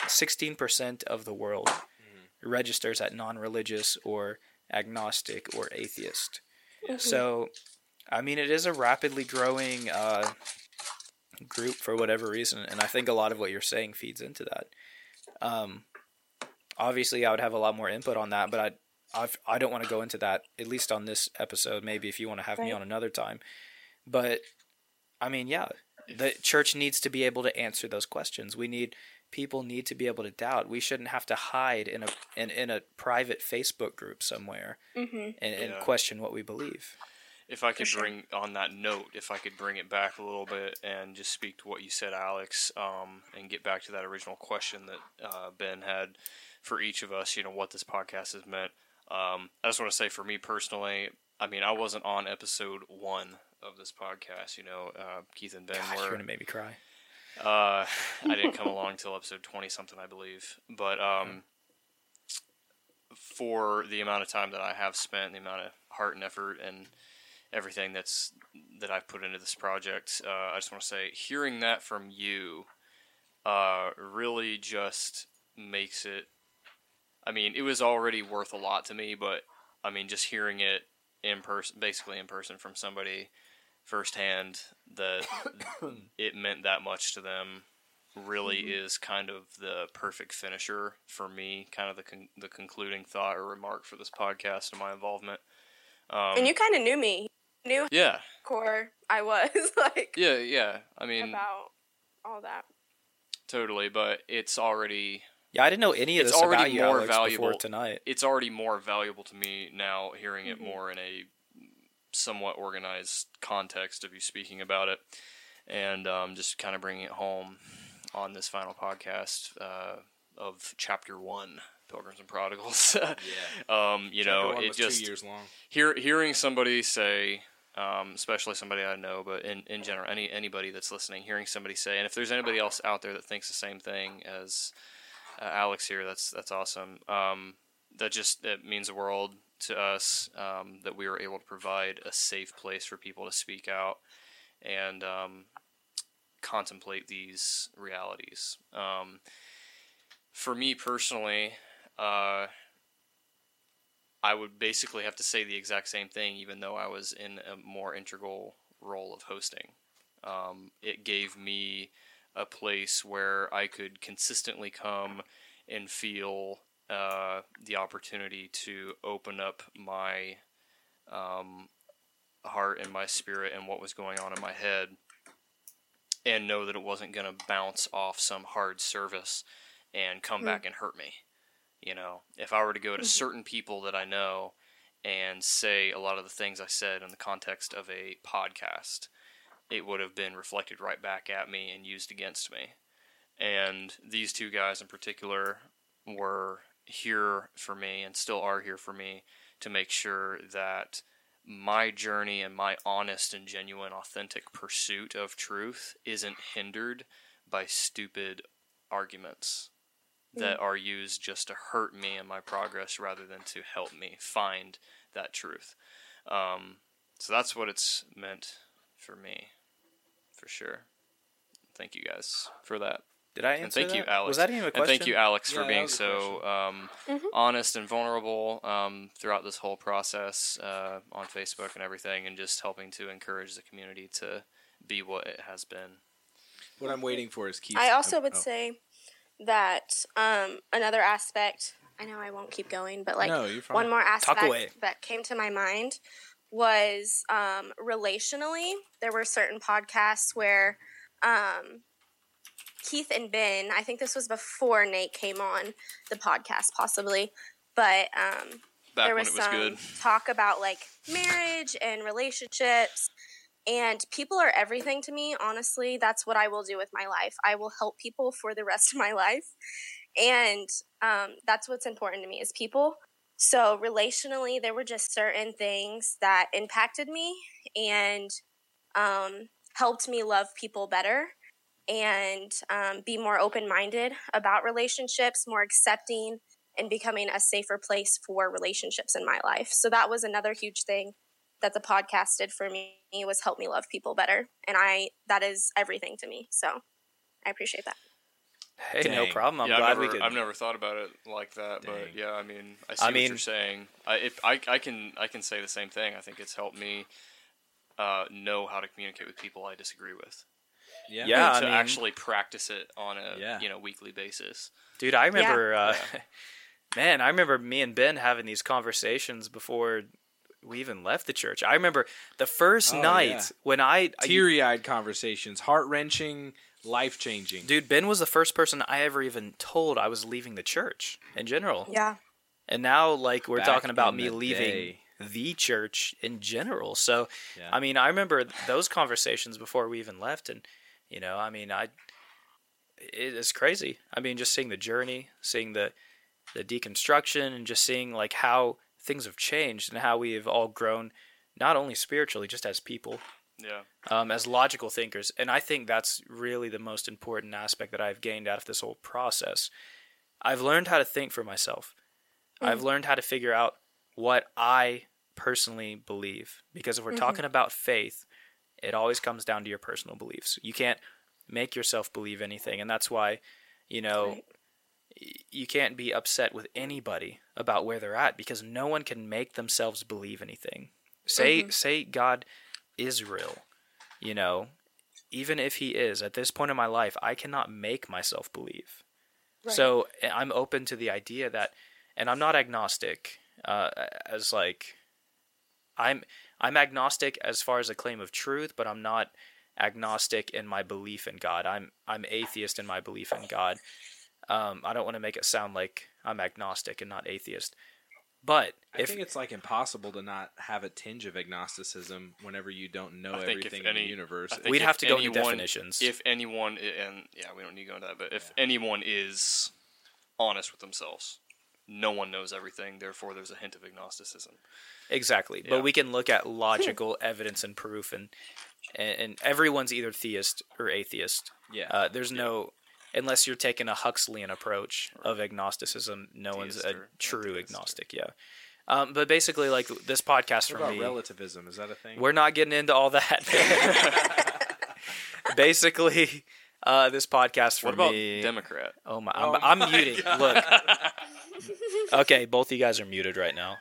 percent of the world. Registers at non religious or agnostic or atheist. So, I mean, it is a rapidly growing uh, group for whatever reason, and I think a lot of what you're saying feeds into that. Um, obviously, I would have a lot more input on that, but I I've, I don't want to go into that at least on this episode. Maybe if you want to have me on another time, but I mean, yeah, the church needs to be able to answer those questions. We need people need to be able to doubt. We shouldn't have to hide in a in, in a private Facebook group somewhere Mm-hmm. and, and Yeah. question what we believe. If I could sure. bring on that note, if I could bring it back a little bit and just speak to what you said, Alex, um, and get back to that original question that uh, Ben had for each of us, you know, what this podcast has meant. Um, I just want to say for me personally, I mean, I wasn't on episode one of this podcast. You know, uh, Keith and Ben God, you're were. gonna make me cry. Uh, I didn't come along till episode twenty something, I believe. But um, for the amount of time that I have spent, the amount of heart and effort and everything that's that I've put into this project, uh, I just want to say, hearing that from you, uh, really just makes it. I mean, it was already worth a lot to me, but I mean, just hearing it in person, basically in person from somebody firsthand that it meant that much to them really is kind of the perfect finisher for me, kind of the con- the concluding thought or remark for this podcast and my involvement. Um, and you kind of knew me, knew yeah, core I was like yeah, yeah. I mean, about all that. totally, but it's already Yeah, I didn't know any of It's this about already you, more Alex, valuable. tonight. it's already more valuable to me now hearing it Mhm. more in a somewhat organized context of you speaking about it and um, just kind of bringing it home on this final podcast uh, of chapter one pilgrims and prodigals Yeah. um, you Chapter know it just two years long. hear, hearing somebody say um, especially somebody I know, but in, in general, any anybody that's listening, hearing somebody say, and if there's anybody else out there that thinks the same thing as uh, Alex here, that's that's awesome. Um, that just that means the world to us um, that we were able to provide a safe place for people to speak out and um, contemplate these realities. Um, for me personally, uh, I would basically have to say the exact same thing, even though I was in a more integral role of hosting. Um, it gave me a place where I could consistently come and feel uh, the opportunity to open up my um, heart and my spirit and what was going on in my head, and know that it wasn't going to bounce off some hard service and come Mm. back and hurt me. You know, if I were to go to Mhm. certain people that I know and say a lot of the things I said in the context of a podcast, it would have been reflected right back at me and used against me. And these two guys in particular were here for me and still are here for me to make sure that my journey and my honest and genuine, authentic pursuit of truth isn't hindered by stupid arguments that are used just to hurt me and my progress rather than to help me find that truth. Um, so that's what it's meant for me, for sure. Thank you guys for that. Did I And answer thank you. Alex. Was that even a question? And thank you, Alex, for Yeah, that being so um, Mhm. honest and vulnerable um, throughout this whole process uh, on Facebook and everything, and just helping to encourage the community to be what it has been. What I'm waiting for is Keith. I also would oh. say that um, another aspect. I know I won't keep going, but like no, one more aspect that came to my mind was um, relationally. There were certain podcasts where um, Keith and Ben. I think this was before Nate came on the podcast, possibly, but um, there was, it was some good. talk about like marriage and relationships and people are everything to me honestly that's what i will do with my life i will help people for the rest of my life and um, that's what's important to me is people so relationally there were just certain things that impacted me and um, helped me love people better and um, be more open-minded about relationships more accepting and becoming a safer place for relationships in my life. So that was another huge thing that the podcast did for me was help me love people better. And I that is everything to me. So I appreciate that. Hey, no problem. I'm yeah, glad I've we never, could. I've never thought about it like that, Dang. but yeah, I mean, I see I what mean- you're saying. I, if, I, I can, I can say the same thing. I think it's helped me uh, know how to communicate with people I disagree with. Yeah. Yeah. I to mean- actually practice it on a Yeah. you know weekly basis. Dude, I remember, uh, Yeah. man, I remember me and Ben having these conversations before we even left the church. I remember the first Oh, night yeah. when I, I Teary-eyed conversations, heart-wrenching, life-changing. dude, Ben was the first person I ever even told I was leaving the church in general. Yeah. And now, like, we're Back talking about me leaving day. the church in general. So, Yeah. I mean, I remember those conversations before we even left, and you know, I mean, I it is crazy. I mean, just seeing the journey, seeing the the deconstruction, and just seeing like how things have changed and how we have all grown, not only spiritually, just as people, Yeah, um, as logical thinkers. And I think that's really the most important aspect that I've gained out of this whole process. I've learned how to think for myself. I've learned how to figure out what I personally believe. Because if we're Mhm. talking about faith, it always comes down to your personal beliefs. You can't make yourself believe anything. And that's why, you know, Right. you can't be upset with anybody about where they're at because no one can make themselves believe anything. Say Mhm. say God is real. you know, even if he is at this point in my life, I cannot make myself believe. Right. So eh, I'm open to the idea that, and I'm not agnostic uh, as like, I'm I'm agnostic as far as a claim of truth, but I'm not agnostic in my belief in God. I'm I'm atheist in my belief in God. Um, I don't want to make it sound like I'm agnostic and not atheist, but I if think it's like impossible to not have a tinge of agnosticism whenever you don't know I think everything in any- the universe. We'd have to go into definitions. If anyone, and yeah, we don't need to go into that, but if anyone is honest with themselves, no one knows everything. Therefore, there's a hint of agnosticism. Exactly, Yeah. but we can look at logical evidence and proof, and, and and everyone's either theist or atheist. yeah, Uh, there's no, unless you're taking a Huxleyan approach of agnosticism, no one's a true atheist or- agnostic. Yeah, um, but basically, like this podcast what for about me, relativism? Is that a thing? we're not getting into all that. basically, uh, this podcast for What about me. Democrat? oh my! Oh I'm, my I'm muting. Look. okay, both of you guys are muted right now.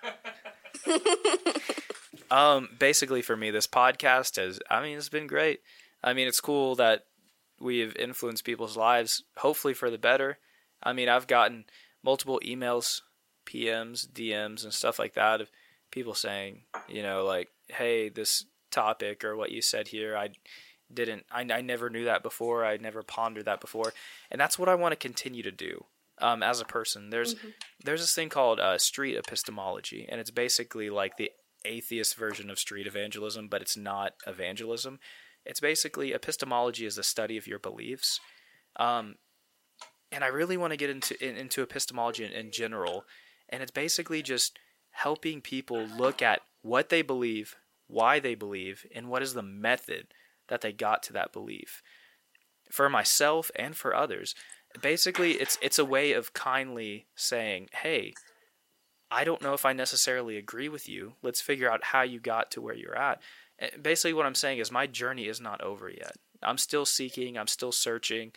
um, basically, for me, this podcast has. I mean, it's been great. I mean, it's cool that we have influenced people's lives, hopefully for the better. I mean, I've gotten multiple emails, PMs, DMs, and stuff like that of people saying, you know, like, hey, this topic or what you said here, I didn't, I, I never knew that before. I never pondered that before. And that's what I want to continue to do um, as a person. There's, there's this thing called uh, street epistemology, and it's basically like the atheist version of street evangelism, but it's not evangelism. It's basically epistemology is the study of your beliefs. Um, and I really want to get into in, into epistemology in, in general, and it's basically just helping people look at what they believe, why they believe, and what is the method that they got to that belief. For myself and for others, basically it's it's a way of kindly saying, "Hey, I don't know if I necessarily agree with you. Let's figure out how you got to where you're at." And basically what I'm saying is my journey is not over yet. I'm still seeking, I'm still searching,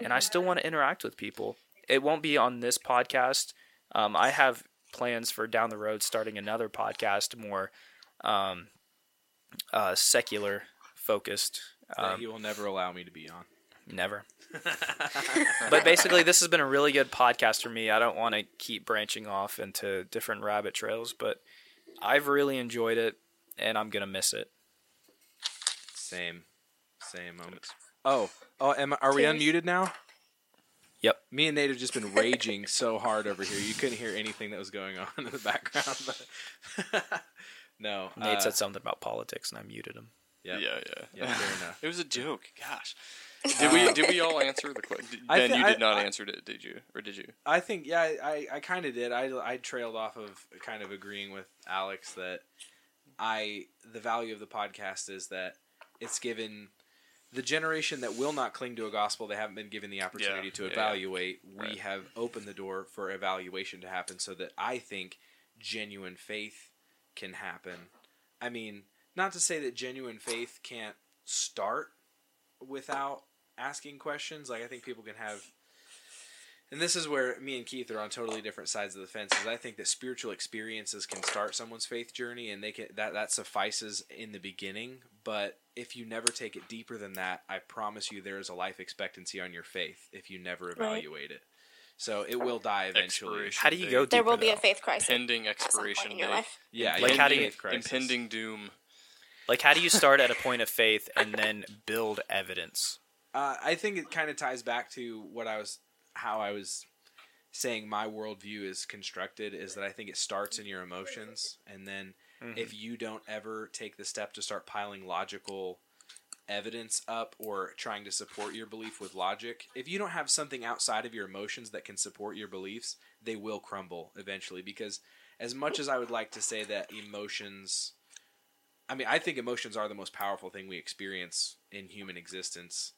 and I still want to interact with people. It won't be on this podcast. Um, I have plans for down the road starting another podcast more um, uh, secular focused. that Um, he will never allow me to be on. never. but basically, this has been a really good podcast for me. I don't want to keep branching off into different rabbit trails, but I've really enjoyed it, and I'm gonna miss it. Same, same. Um, oh, oh, am, are we unmuted now? Yep. Me and Nate have just been raging so hard over here. You couldn't hear anything that was going on in the background. But no, Nate uh, said something about politics, and I muted him. Yeah, Yeah, yeah. yeah, fair enough. It was a joke. Gosh. Did we did we all answer the question? Ben, thi- you I- did not I- answer it, did you? Or did you? I think yeah, I, I kind of did. I I trailed off of kind of agreeing with Alex that I the value of the podcast is that it's given the generation that will not cling to a gospel they haven't been given the opportunity Yeah, to yeah, yeah. evaluate. We Right. have opened the door for evaluation to happen so that I think genuine faith can happen. I mean, not to say that genuine faith can't start without asking questions. Like I think people can have and this is where me and Keith are on totally different sides of the fence. Is I think that spiritual experiences can start someone's faith journey, and they can that that suffices in the beginning. But if you never take it deeper than that, I promise you there is a life expectancy on your faith if you never evaluate it. So it will die eventually. Expiration How do you date. go There will be a faith crisis Pending at some point expiration in your date. life. Yeah, Like, how do you- Impending doom. Like, how do you start at a point of faith and then build evidence? Uh, I think it kind of ties back to what I was, how I was saying my worldview is constructed. Is that I think it starts in your emotions, and then if you don't ever take the step to start piling logical evidence up or trying to support your belief with logic, if you don't have something outside of your emotions that can support your beliefs, they will crumble eventually. Because as much as I would like to say that emotions I mean, I think emotions are the most powerful thing we experience in human existence.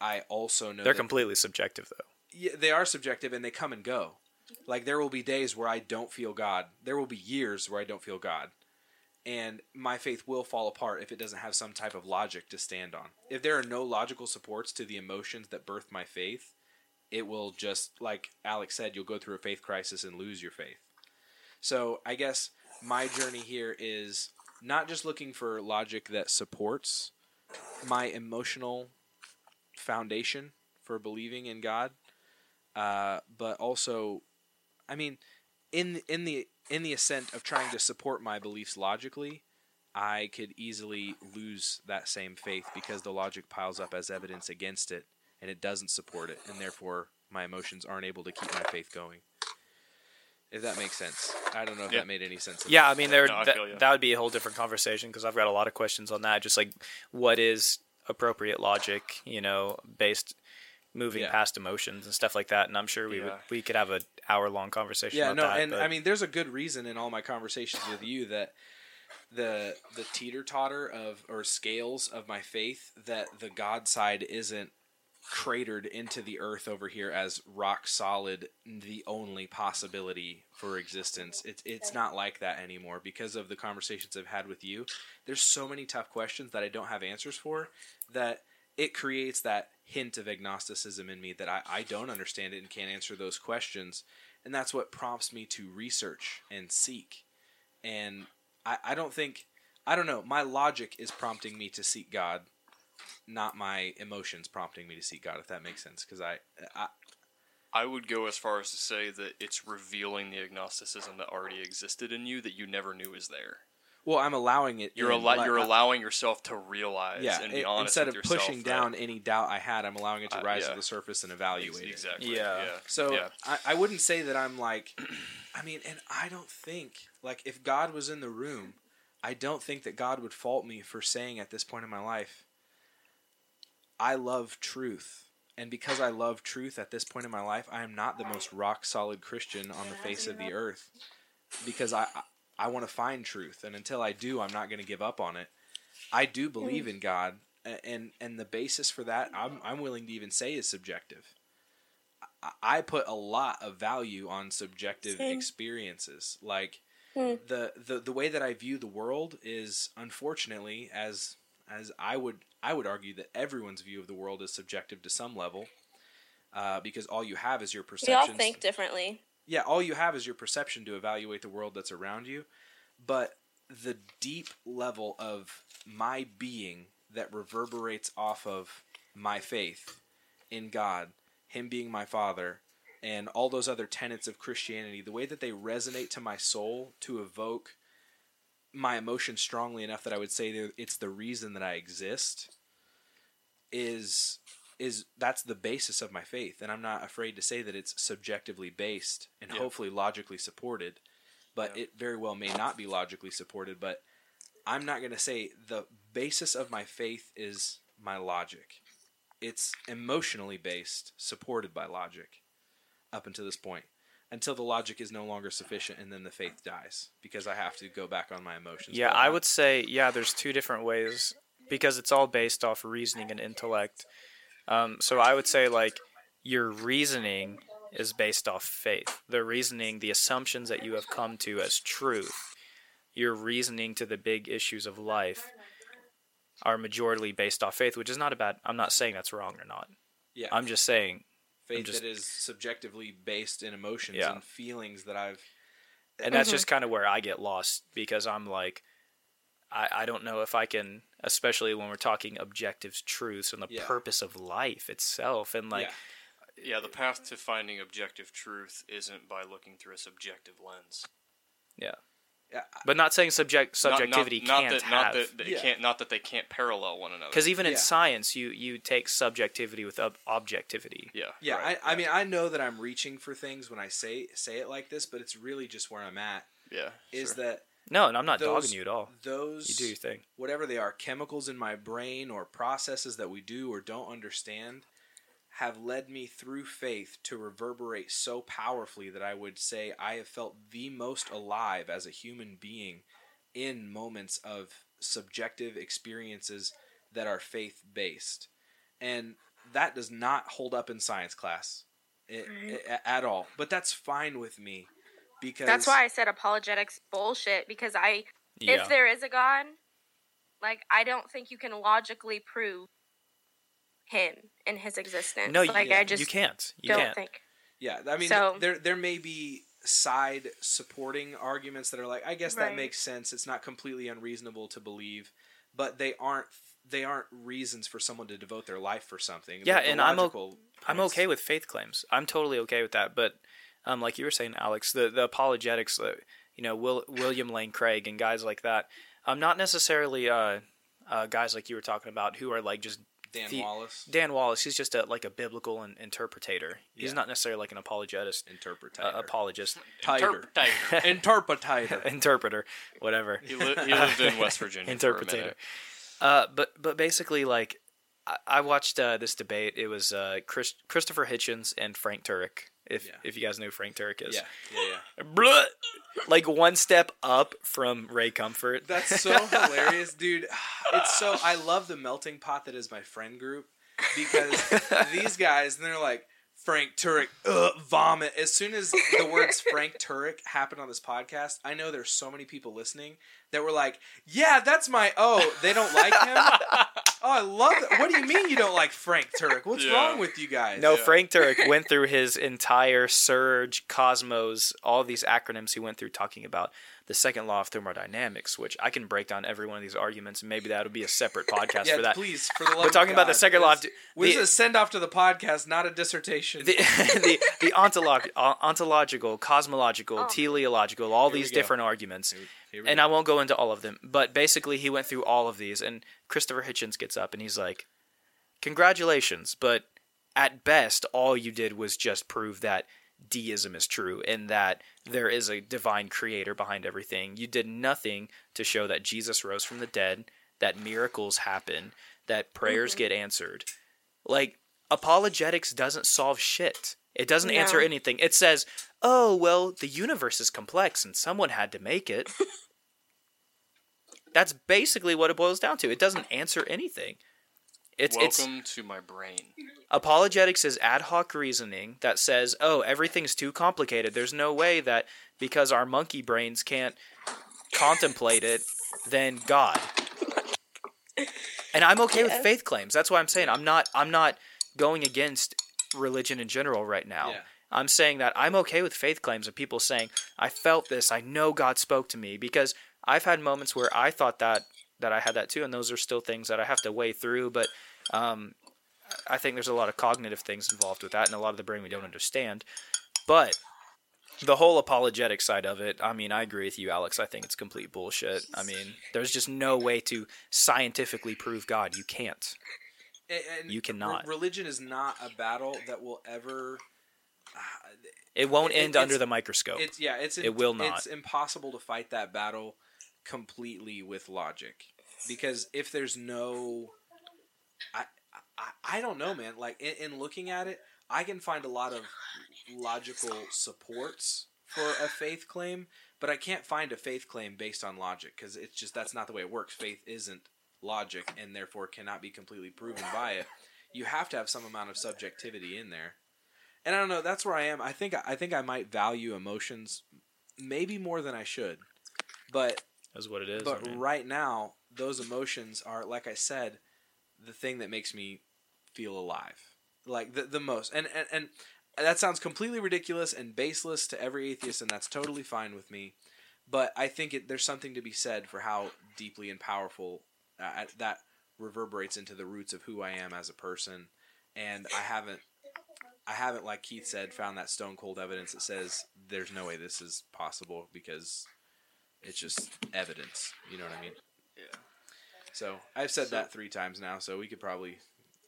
I also know They're that- completely subjective, though. yeah, they are subjective and they come and go. Like there will be days where I don't feel God. There will be years where I don't feel God. And my faith will fall apart if it doesn't have some type of logic to stand on. If there are no logical supports to the emotions that birth my faith, it will just like Alex said, you'll go through a faith crisis and lose your faith. So, I guess my journey here is not just looking for logic that supports my emotional foundation for believing in God, uh, but also, I mean, in in the in the ascent of trying to support my beliefs logically, I could easily lose that same faith because the logic piles up as evidence against it, and it doesn't support it, and therefore my emotions aren't able to keep my faith going. If that makes sense, I don't know if Yeah. that made any sense. Yeah, I mean, there No, I that, feel ya. that would be a whole different conversation because I've got a lot of questions on that. Just like what is appropriate logic, you know, based moving Yeah. past emotions and stuff like that. And I'm sure we would we could have a hour long conversation. yeah about no that, and but- i mean there's a good reason in all my conversations with you that the the teeter totter of or scales of my faith that the god side isn't cratered into the earth over here as rock solid the only possibility for existence. It's it's not like that anymore because of the conversations I've had with you. There's so many tough questions that I don't have answers for that it creates that hint of agnosticism in me that I, I don't understand it and can't answer those questions. And that's what prompts me to research and seek. And I, I don't think I don't know my logic is prompting me to seek God not my emotions prompting me to seek God if that makes sense because I, I I would go as far as to say that it's revealing the agnosticism that already existed in you that you never knew was there. well I'm allowing it You're in, allo- you're allowing yourself to realize yeah and be it- honest instead with of yourself pushing that- down any doubt I had I'm allowing it to Uh, rise yeah. to the surface and evaluate it exactly. Yeah. Yeah. So yeah. I, I wouldn't say that I'm like, I mean, and I don't think like if God was in the room, I don't think that God would fault me for saying at this point in my life, I love truth. And because I love truth at this point in my life, I am not the most rock solid Christian on the face of the earth because I I, want to find truth, and until I do, I'm not going to give up on it. I do believe in God, and and the basis for that, I'm I'm willing to even say is subjective. I- I put a lot of value on subjective Same. experiences. Like Hmm. the, the the way that I view the world is unfortunately as as I would I would argue that everyone's view of the world is subjective to some level. Uh, because all you have is your perception. We all think differently. Yeah, all you have is your perception to evaluate the world that's around you. But the deep level of my being that reverberates off of my faith in God, Him being my Father, and all those other tenets of Christianity, the way that they resonate to my soul to evoke my emotions strongly enough that I would say that it's the reason that I exist is is that's the basis of my faith and I'm not afraid to say that it's subjectively based and Yeah. hopefully logically supported but Yeah. it very well may not be logically supported but I'm not going to say the basis of my faith is my logic it's emotionally based supported by logic up until this point until the logic is no longer sufficient and then the faith dies because I have to go back on my emotions Yeah, I would say yeah. There's two different ways because it's all based off reasoning and intellect. Um, so I would say like your reasoning is based off faith. The reasoning, the assumptions that you have come to as truth, your reasoning to the big issues of life are majorly based off faith, which is not a bad. I'm not saying that's wrong or not. yeah I'm just saying faith just- that is subjectively based in emotions Yeah. and feelings that I've and that's mm-hmm. just kind of where I get lost because I'm like, I, I don't know if I can, especially when we're talking objective truths and the Yeah. purpose of life itself, and like, yeah. Yeah, the path to finding objective truth isn't by looking through a subjective lens. yeah. Yeah, But not saying subject Not- not- subjectivity not, can't that, not have, that they Yeah. can't, not that they can't parallel one another. because even in Yeah. science, you you take subjectivity with ob- objectivity. yeah, yeah. right, I, I mean, I know that I'm reaching for things when I say say it like this, but it's really just where I'm at. yeah, Is sure. that No, and I'm not Those- dogging you at all. those You do your thing. whatever they are, chemicals in my brain or processes that we do or don't understand, have led me through faith to reverberate so powerfully that I would say I have felt the most alive as a human being in moments of subjective experiences that are faith based. And that does not hold up in science class i- Right. at all. But that's fine with me because That's why I said apologetics bullshit because I Yeah. if there is a god, like I don't think you can logically prove him and his existence. no, you, like I just you can't. You don't can't. think. Yeah, I mean, So- there there may be side supporting arguments that are like, I guess that makes sense. It's not completely unreasonable to believe, but they aren't they aren't reasons for someone to devote their life for something. Yeah, The- the and I'm o- logical I'm okay with faith claims. I'm totally okay with that. But um, like you were saying, Alex, the the apologetics, uh, you know, Will, William Lane Craig and guys like that, um, not necessarily uh, uh, guys like you were talking about who are like just Dan the- Wallace Dan Wallace. He's just a like a biblical in, interpretator. He's Yeah. not necessarily like an apologist, interpretator. uh, apologist, Titer. Interpretator. Interpretator. interpreter, whatever. he, li- he lived in West Virginia for a interpretator. minute. Uh, but but basically, like I, I watched uh, this debate. It was uh, Chris, Christopher Hitchens and Frank Turek. If Yeah. if you guys know who Frank Turek is, yeah, yeah, yeah. Blah! like one step up from Ray Comfort. That's so hilarious, dude. It's so I love the melting pot that is my friend group because these guys, and they're like Frank Turek, ugh, vomit. As soon as the words Frank Turek happen on this podcast, I know there's so many people listening that were like, "Yeah, that's my oh." They don't like him. Oh, I love that. What do you mean you don't like Frank Turek? What's Yeah. wrong with you guys? no, Yeah. Frank Turek went through his entire Surge, Cosmos, all these acronyms he went through talking about the second law of thermodynamics, which I can break down every one of these arguments, and maybe that'll be a separate podcast yeah, for that. please. For the love We're talking of about the second law of this- is a send off to the podcast, not a dissertation. the the, the ontolog- ontological, cosmological, Oh. teleological, all Here these different arguments. Here- here And go. I won't go into all of them, but basically he went through all of these and Christopher Hitchens gets up and he's like, "Congratulations, but at best all you did was just prove that deism is true and that there is a divine creator behind everything. You did nothing to show that Jesus rose from the dead, that miracles happen, that prayers mm-hmm. get answered. Like apologetics doesn't solve shit. It doesn't No. answer anything. It says, "Oh, well, the universe is complex and someone had to make it." That's basically what it boils down to. It doesn't answer anything. It's it's Welcome to my brain. apologetics is ad hoc reasoning that says, "Oh, everything's too complicated. There's no way that because our monkey brains can't contemplate it, then God." And I'm okay with faith claims. That's why I'm saying I'm not I'm not going against religion in general right now. Yeah. I'm saying that I'm okay with faith claims of people saying, "I felt this. I know God spoke to me." Because I've had moments where I thought that that I had that too, and those are still things that I have to weigh through. But um, I think there's a lot of cognitive things involved with that, and a lot of the brain we don't understand. But the whole apologetic side of it, I mean, I agree with you, Alex. I think it's complete bullshit. I mean, there's just no way to scientifically prove God. You can't. And- and You cannot. re- religion is not a battle that will ever. Uh, It won't It- end it's- under the microscope. it's yeah. It's It will not. It's impossible to fight that battle completely with logic because if there's no, I I, I don't know, man. Like in, in looking at it, I can find a lot of logical supports for a faith claim, but I can't find a faith claim based on logic because it's just that's not the way it works. Faith isn't logic and therefore cannot be completely proven by it. You have to have some amount of subjectivity in there. And I don't know, that's where I am. I think I think I might value emotions maybe more than I should. But That's what it is. but I mean. right now, those emotions are like I said, the thing that makes me feel alive. Like the the most. And and, and that sounds completely ridiculous and baseless to every atheist and that's totally fine with me. But I think it, there's something to be said for how deeply and powerful uh, that reverberates into the roots of who I am as a person. And I haven't I haven't, like Keith said, found that stone cold evidence that says there's no way this is possible because it's just evidence. You know what I mean? Yeah. So I've said So- that three times now, so we could probably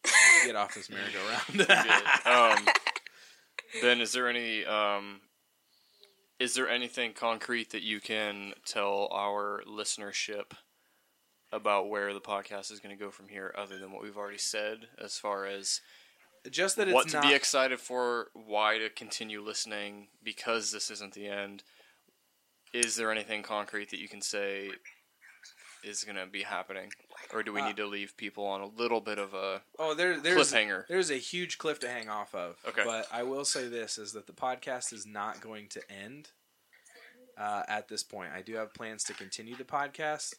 get off this merry-go-round. Um, ben, is there any um, is there anything concrete that you can tell our listenership about where the podcast is going to go from here, other than what we've already said, as far as just that it's what to not. be excited for, why to continue listening, because this isn't the end. Is there anything concrete that you can say is going to be happening, or do we Uh, need to leave people on a little bit of a oh, there, there's cliffhanger? there's a huge cliff to hang off of. Okay. But I will say this: is that the podcast is not going to end uh, at this point. I do have plans to continue the podcast.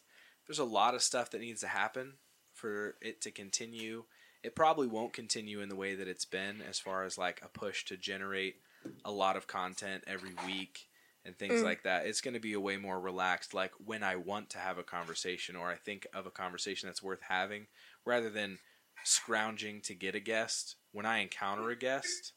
There's a lot of stuff that needs to happen for it to continue. It probably won't continue in the way that it's been, as far as like a push to generate a lot of content every week and things Mm. like that. It's going to be a way more relaxed, like when I want to have a conversation or I think of a conversation that's worth having, rather than scrounging to get a guest. When I encounter a guest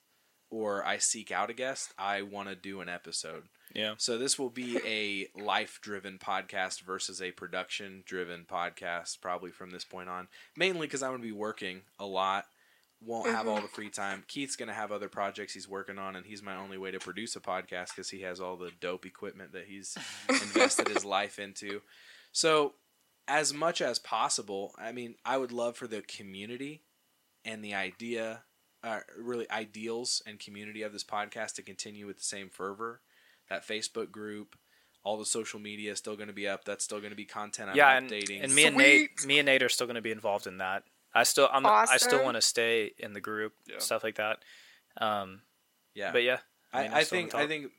or I seek out a guest, I want to do an episode. Yeah. So this will be a life-driven podcast versus a production-driven podcast, probably from this point on. Mainly because I'm going to be working a lot, won't have all the free time. Keith's going to have other projects he's working on, and he's my only way to produce a podcast because he has all the dope equipment that he's invested his life into. So, as much as possible, I mean, I would love for the community and the idea, uh, really ideals and community of this podcast to continue with the same fervor. That Facebook group, all the social media is still going to be up. That's still going to be content I'm yeah, updating. and me and Nate, me and Nate are still going to be involved in that. I still, I'm, I still want to stay in the group, Yeah. stuff like that. Um, yeah, but yeah, I, mean, I still on think. I think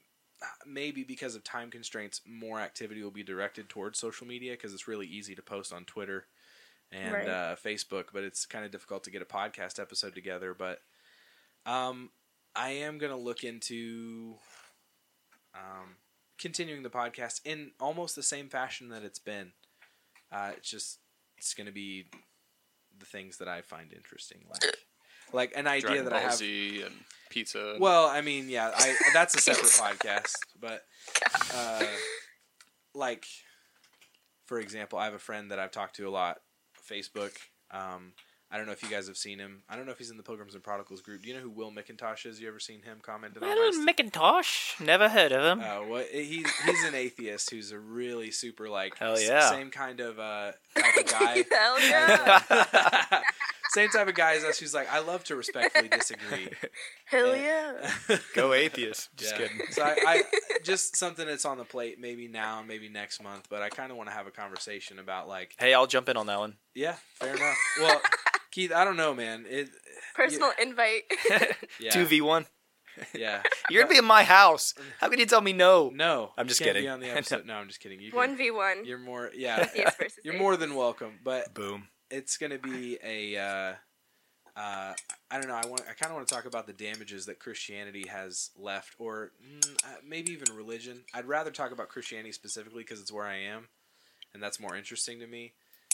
uh, maybe because of time constraints, more activity will be directed towards social media because it's really easy to post on Twitter and Right. uh, Facebook, but it's kind of difficult to get a podcast episode together. But um, I am going to look into um, continuing the podcast in almost the same fashion that it's been. Uh, it's just it's going to be the things that I find interesting, like like an idea Dragon that Ball I have. Z and pizza. Well, I mean, yeah, I that's a separate podcast, but uh, like for example, I have a friend that I've talked to a lot, Facebook. Um, I don't know if you guys have seen him. I don't know if he's in the Pilgrims and Prodigals group. Do you know who Will McIntosh is? You ever seen him commented on? Little my Macintosh, never heard of him. uh, what he's he's an atheist who's a really super like Hell s- yeah. same kind of uh, type of guy. Hell yeah. same type of guy as us who's like I love to respectfully disagree. Hell yeah. Go atheist. Just Yeah. kidding. So I, I just something that's on the plate, maybe now, maybe next month. But I kind of want to have a conversation about like, Hey, I'll jump in on that one. yeah, fair enough. Well, Keith, I don't know, man. It, Personal invite. yeah, Two v one. yeah. You're gonna be in my house. How can you tell me no? No, I'm just can't kidding. Be on the episode. No, I'm just kidding. You can, One v one. You're more, yeah. Yes versus You're atheist. more than welcome. But Boom. It's gonna be a. Uh, uh, I don't know. I want. I kind of want to talk about the damages that Christianity has left, or mm, uh, maybe even religion. I'd rather talk about Christianity specifically because it's where I am, and that's more interesting to me.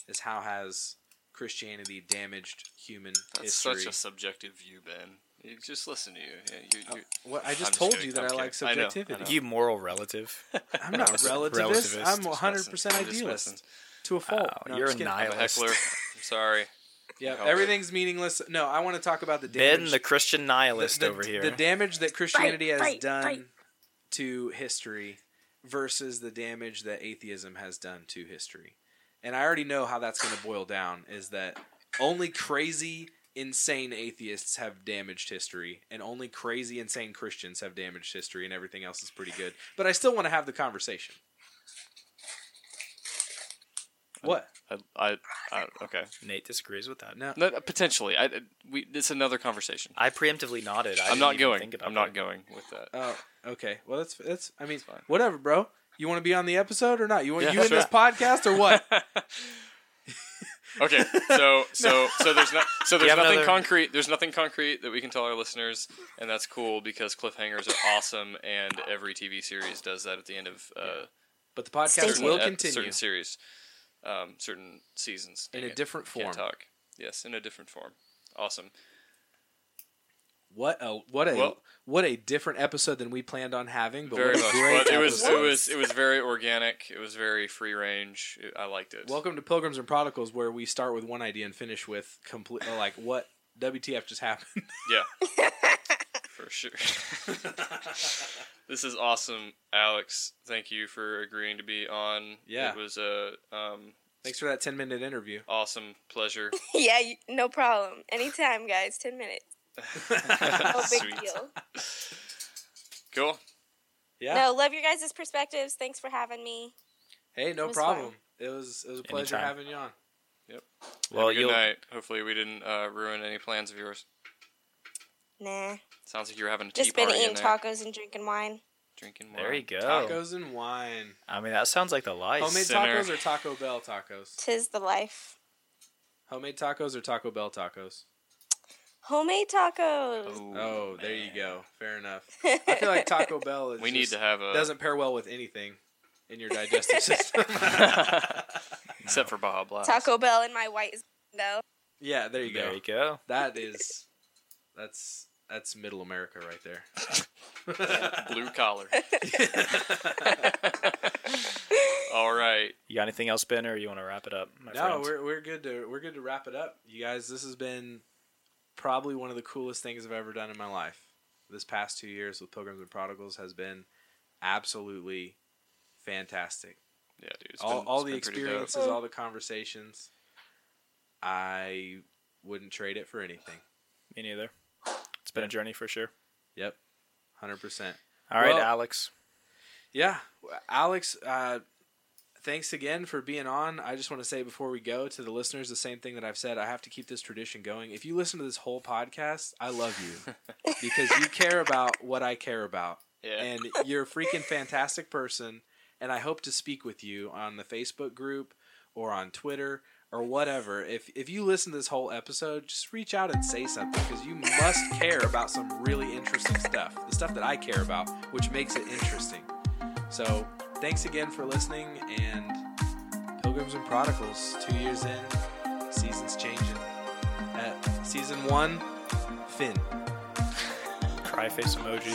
Is how has Christianity damaged human That's history? such a subjective view, Ben. You just listen to you. Yeah, you, Oh, you what I I'm just just told you that I'm I like kidding. I know, I subjectivity. know. You moral relative. I'm not Relativist. relativist. Relativist. I'm just 100 listen. percent You just idealist listen. To a fault. Wow, No, you're a kidding. I'm a nihilist. heckler. I'm sorry. Yeah, Help. everything's meaningless. No, I want to talk about the damage. Ben, the Christian nihilist the, over here. The damage that Christianity has fight, done fight. to history versus the damage that atheism has done to history. And I already know how that's going to boil down is that only crazy, insane atheists have damaged history, and only crazy, insane Christians have damaged history, and everything else is pretty good. But I still want to have the conversation. What? I, I, I okay. Nate disagrees with that. No. No, potentially. I, we. It's another conversation. I preemptively nodded. I I'm didn't going. Think about I'm not that. going with that. Oh, okay. Well, that's that's. I mean, It's fine. whatever, bro. You want to be on the episode or not? You want Yeah, you in this podcast or what? Okay, so so so there's not so there's nothing another- concrete. There's nothing concrete that we can tell our listeners, and that's cool because cliffhangers are awesome, and every TV series does that at the end of uh, But the podcast will continue certain series, um, certain seasons in a it. different form. Can't talk. Yes, in a different form. Awesome. What a what a Well- what a different episode than we planned on having. But very much. great But it was it was it was very organic. It was very free range. It- I liked it. Welcome to Pilgrims and Prodigals, where we start with one idea and finish with complete like what WTF just happened. Yeah. For sure. this is awesome, Alex. Thank you for agreeing to be on. Yeah. It was a um, Thanks for that ten minute interview. awesome pleasure. yeah, you- no problem. Anytime, guys. Ten minutes. No big Sweet. deal. Cool. Yeah. No, love your guys' perspectives. Thanks for having me. Hey, no It problem. fun. It was it was a pleasure Anytime. having you on. Yep. Well, Have a good you'll night. Hopefully, we didn't uh, ruin any plans of yours. Nah, Sounds like you're having a tea just been party in eating there. tacos and drinking wine. Drinking wine. there you go. Tacos and wine. I mean, that sounds like the life. Homemade Sinner. tacos or Taco Bell tacos? Tis the life. Homemade tacos or Taco Bell tacos? Homemade tacos. Ooh, Oh, there you man. go. Fair enough. I feel like Taco Bell is We need just- to have a doesn't pair well with anything in your digestive system. except for Baja Blast. Taco Bell in my white window. yeah, there you go. There you go. That is that's that's middle America right there. blue collar. All right. You got anything else, Ben, or you want to wrap it up? My no, friends? we're we're good to we're good to wrap it up. You guys, this has been probably one of the coolest things I've ever done in my life. This past two years with Pilgrims and Prodigals has been absolutely fantastic. Yeah, dude. It's all been- all it's the been experiences, mm. all the conversations. I wouldn't trade it for anything. Me neither. It's been a journey for sure. Yep, hundred percent. All right, Well- Alex. Yeah, Alex. Uh, thanks again for being on. I just want to say before we go to the listeners the same thing that I've said. I have to keep this tradition going. If you listen to this whole podcast, I love you because you care about what I care about, Yeah. and you're a freaking fantastic person. And I hope to speak with you on the Facebook group or on Twitter or whatever. If if you listen to this whole episode, just reach out and say something because you must care about some really interesting stuff. The stuff that I care about, which makes it interesting. So thanks again for listening and Pilgrims and Prodigals, two years in, season's changing. At season one, Finn. Cry face emoji.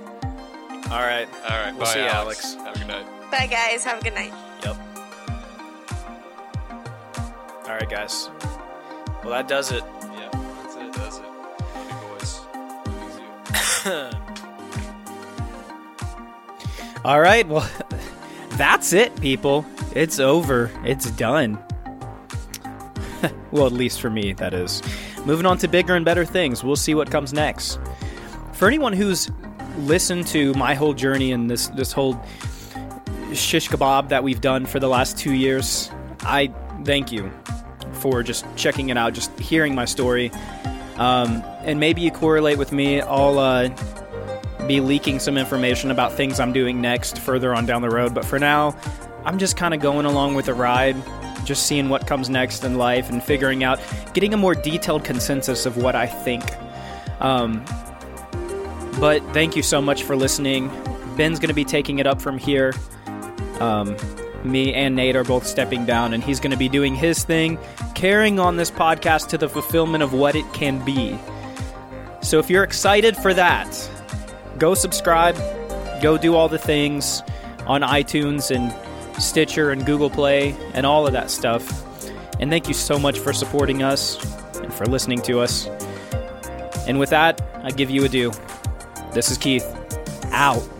All right. All right. We'll bye, see you, Alex. Alex. Have a good night. Bye, guys. Have a good night. All right, guys. Well, that does it. Yeah, that's it. That's it. Big boys. All right. Well, that's it, people. It's over. It's done. well, at least for me, that is. Moving on to bigger and better things. We'll see what comes next. For anyone who's listened to my whole journey and this this whole shish kebab that we've done for the last two years, I thank you for just checking it out, just hearing my story. Um, and maybe you correlate with me. I'll uh, be leaking some information about things I'm doing next further on down the road. But for now, I'm just kind of going along with the ride, just seeing what comes next in life and figuring out, getting a more detailed consensus of what I think. Um, but thank you so much for listening. Ben's going to be taking it up from here. Um, me and Nate are both stepping down, and he's going to be doing his thing, carrying on this podcast to the fulfillment of what it can be. So if you're excited for that, go subscribe, go do all the things on iTunes and Stitcher and Google Play and all of that stuff. And thank you so much for supporting us and for listening to us. And with that, I give you adieu. This is Keith. Out.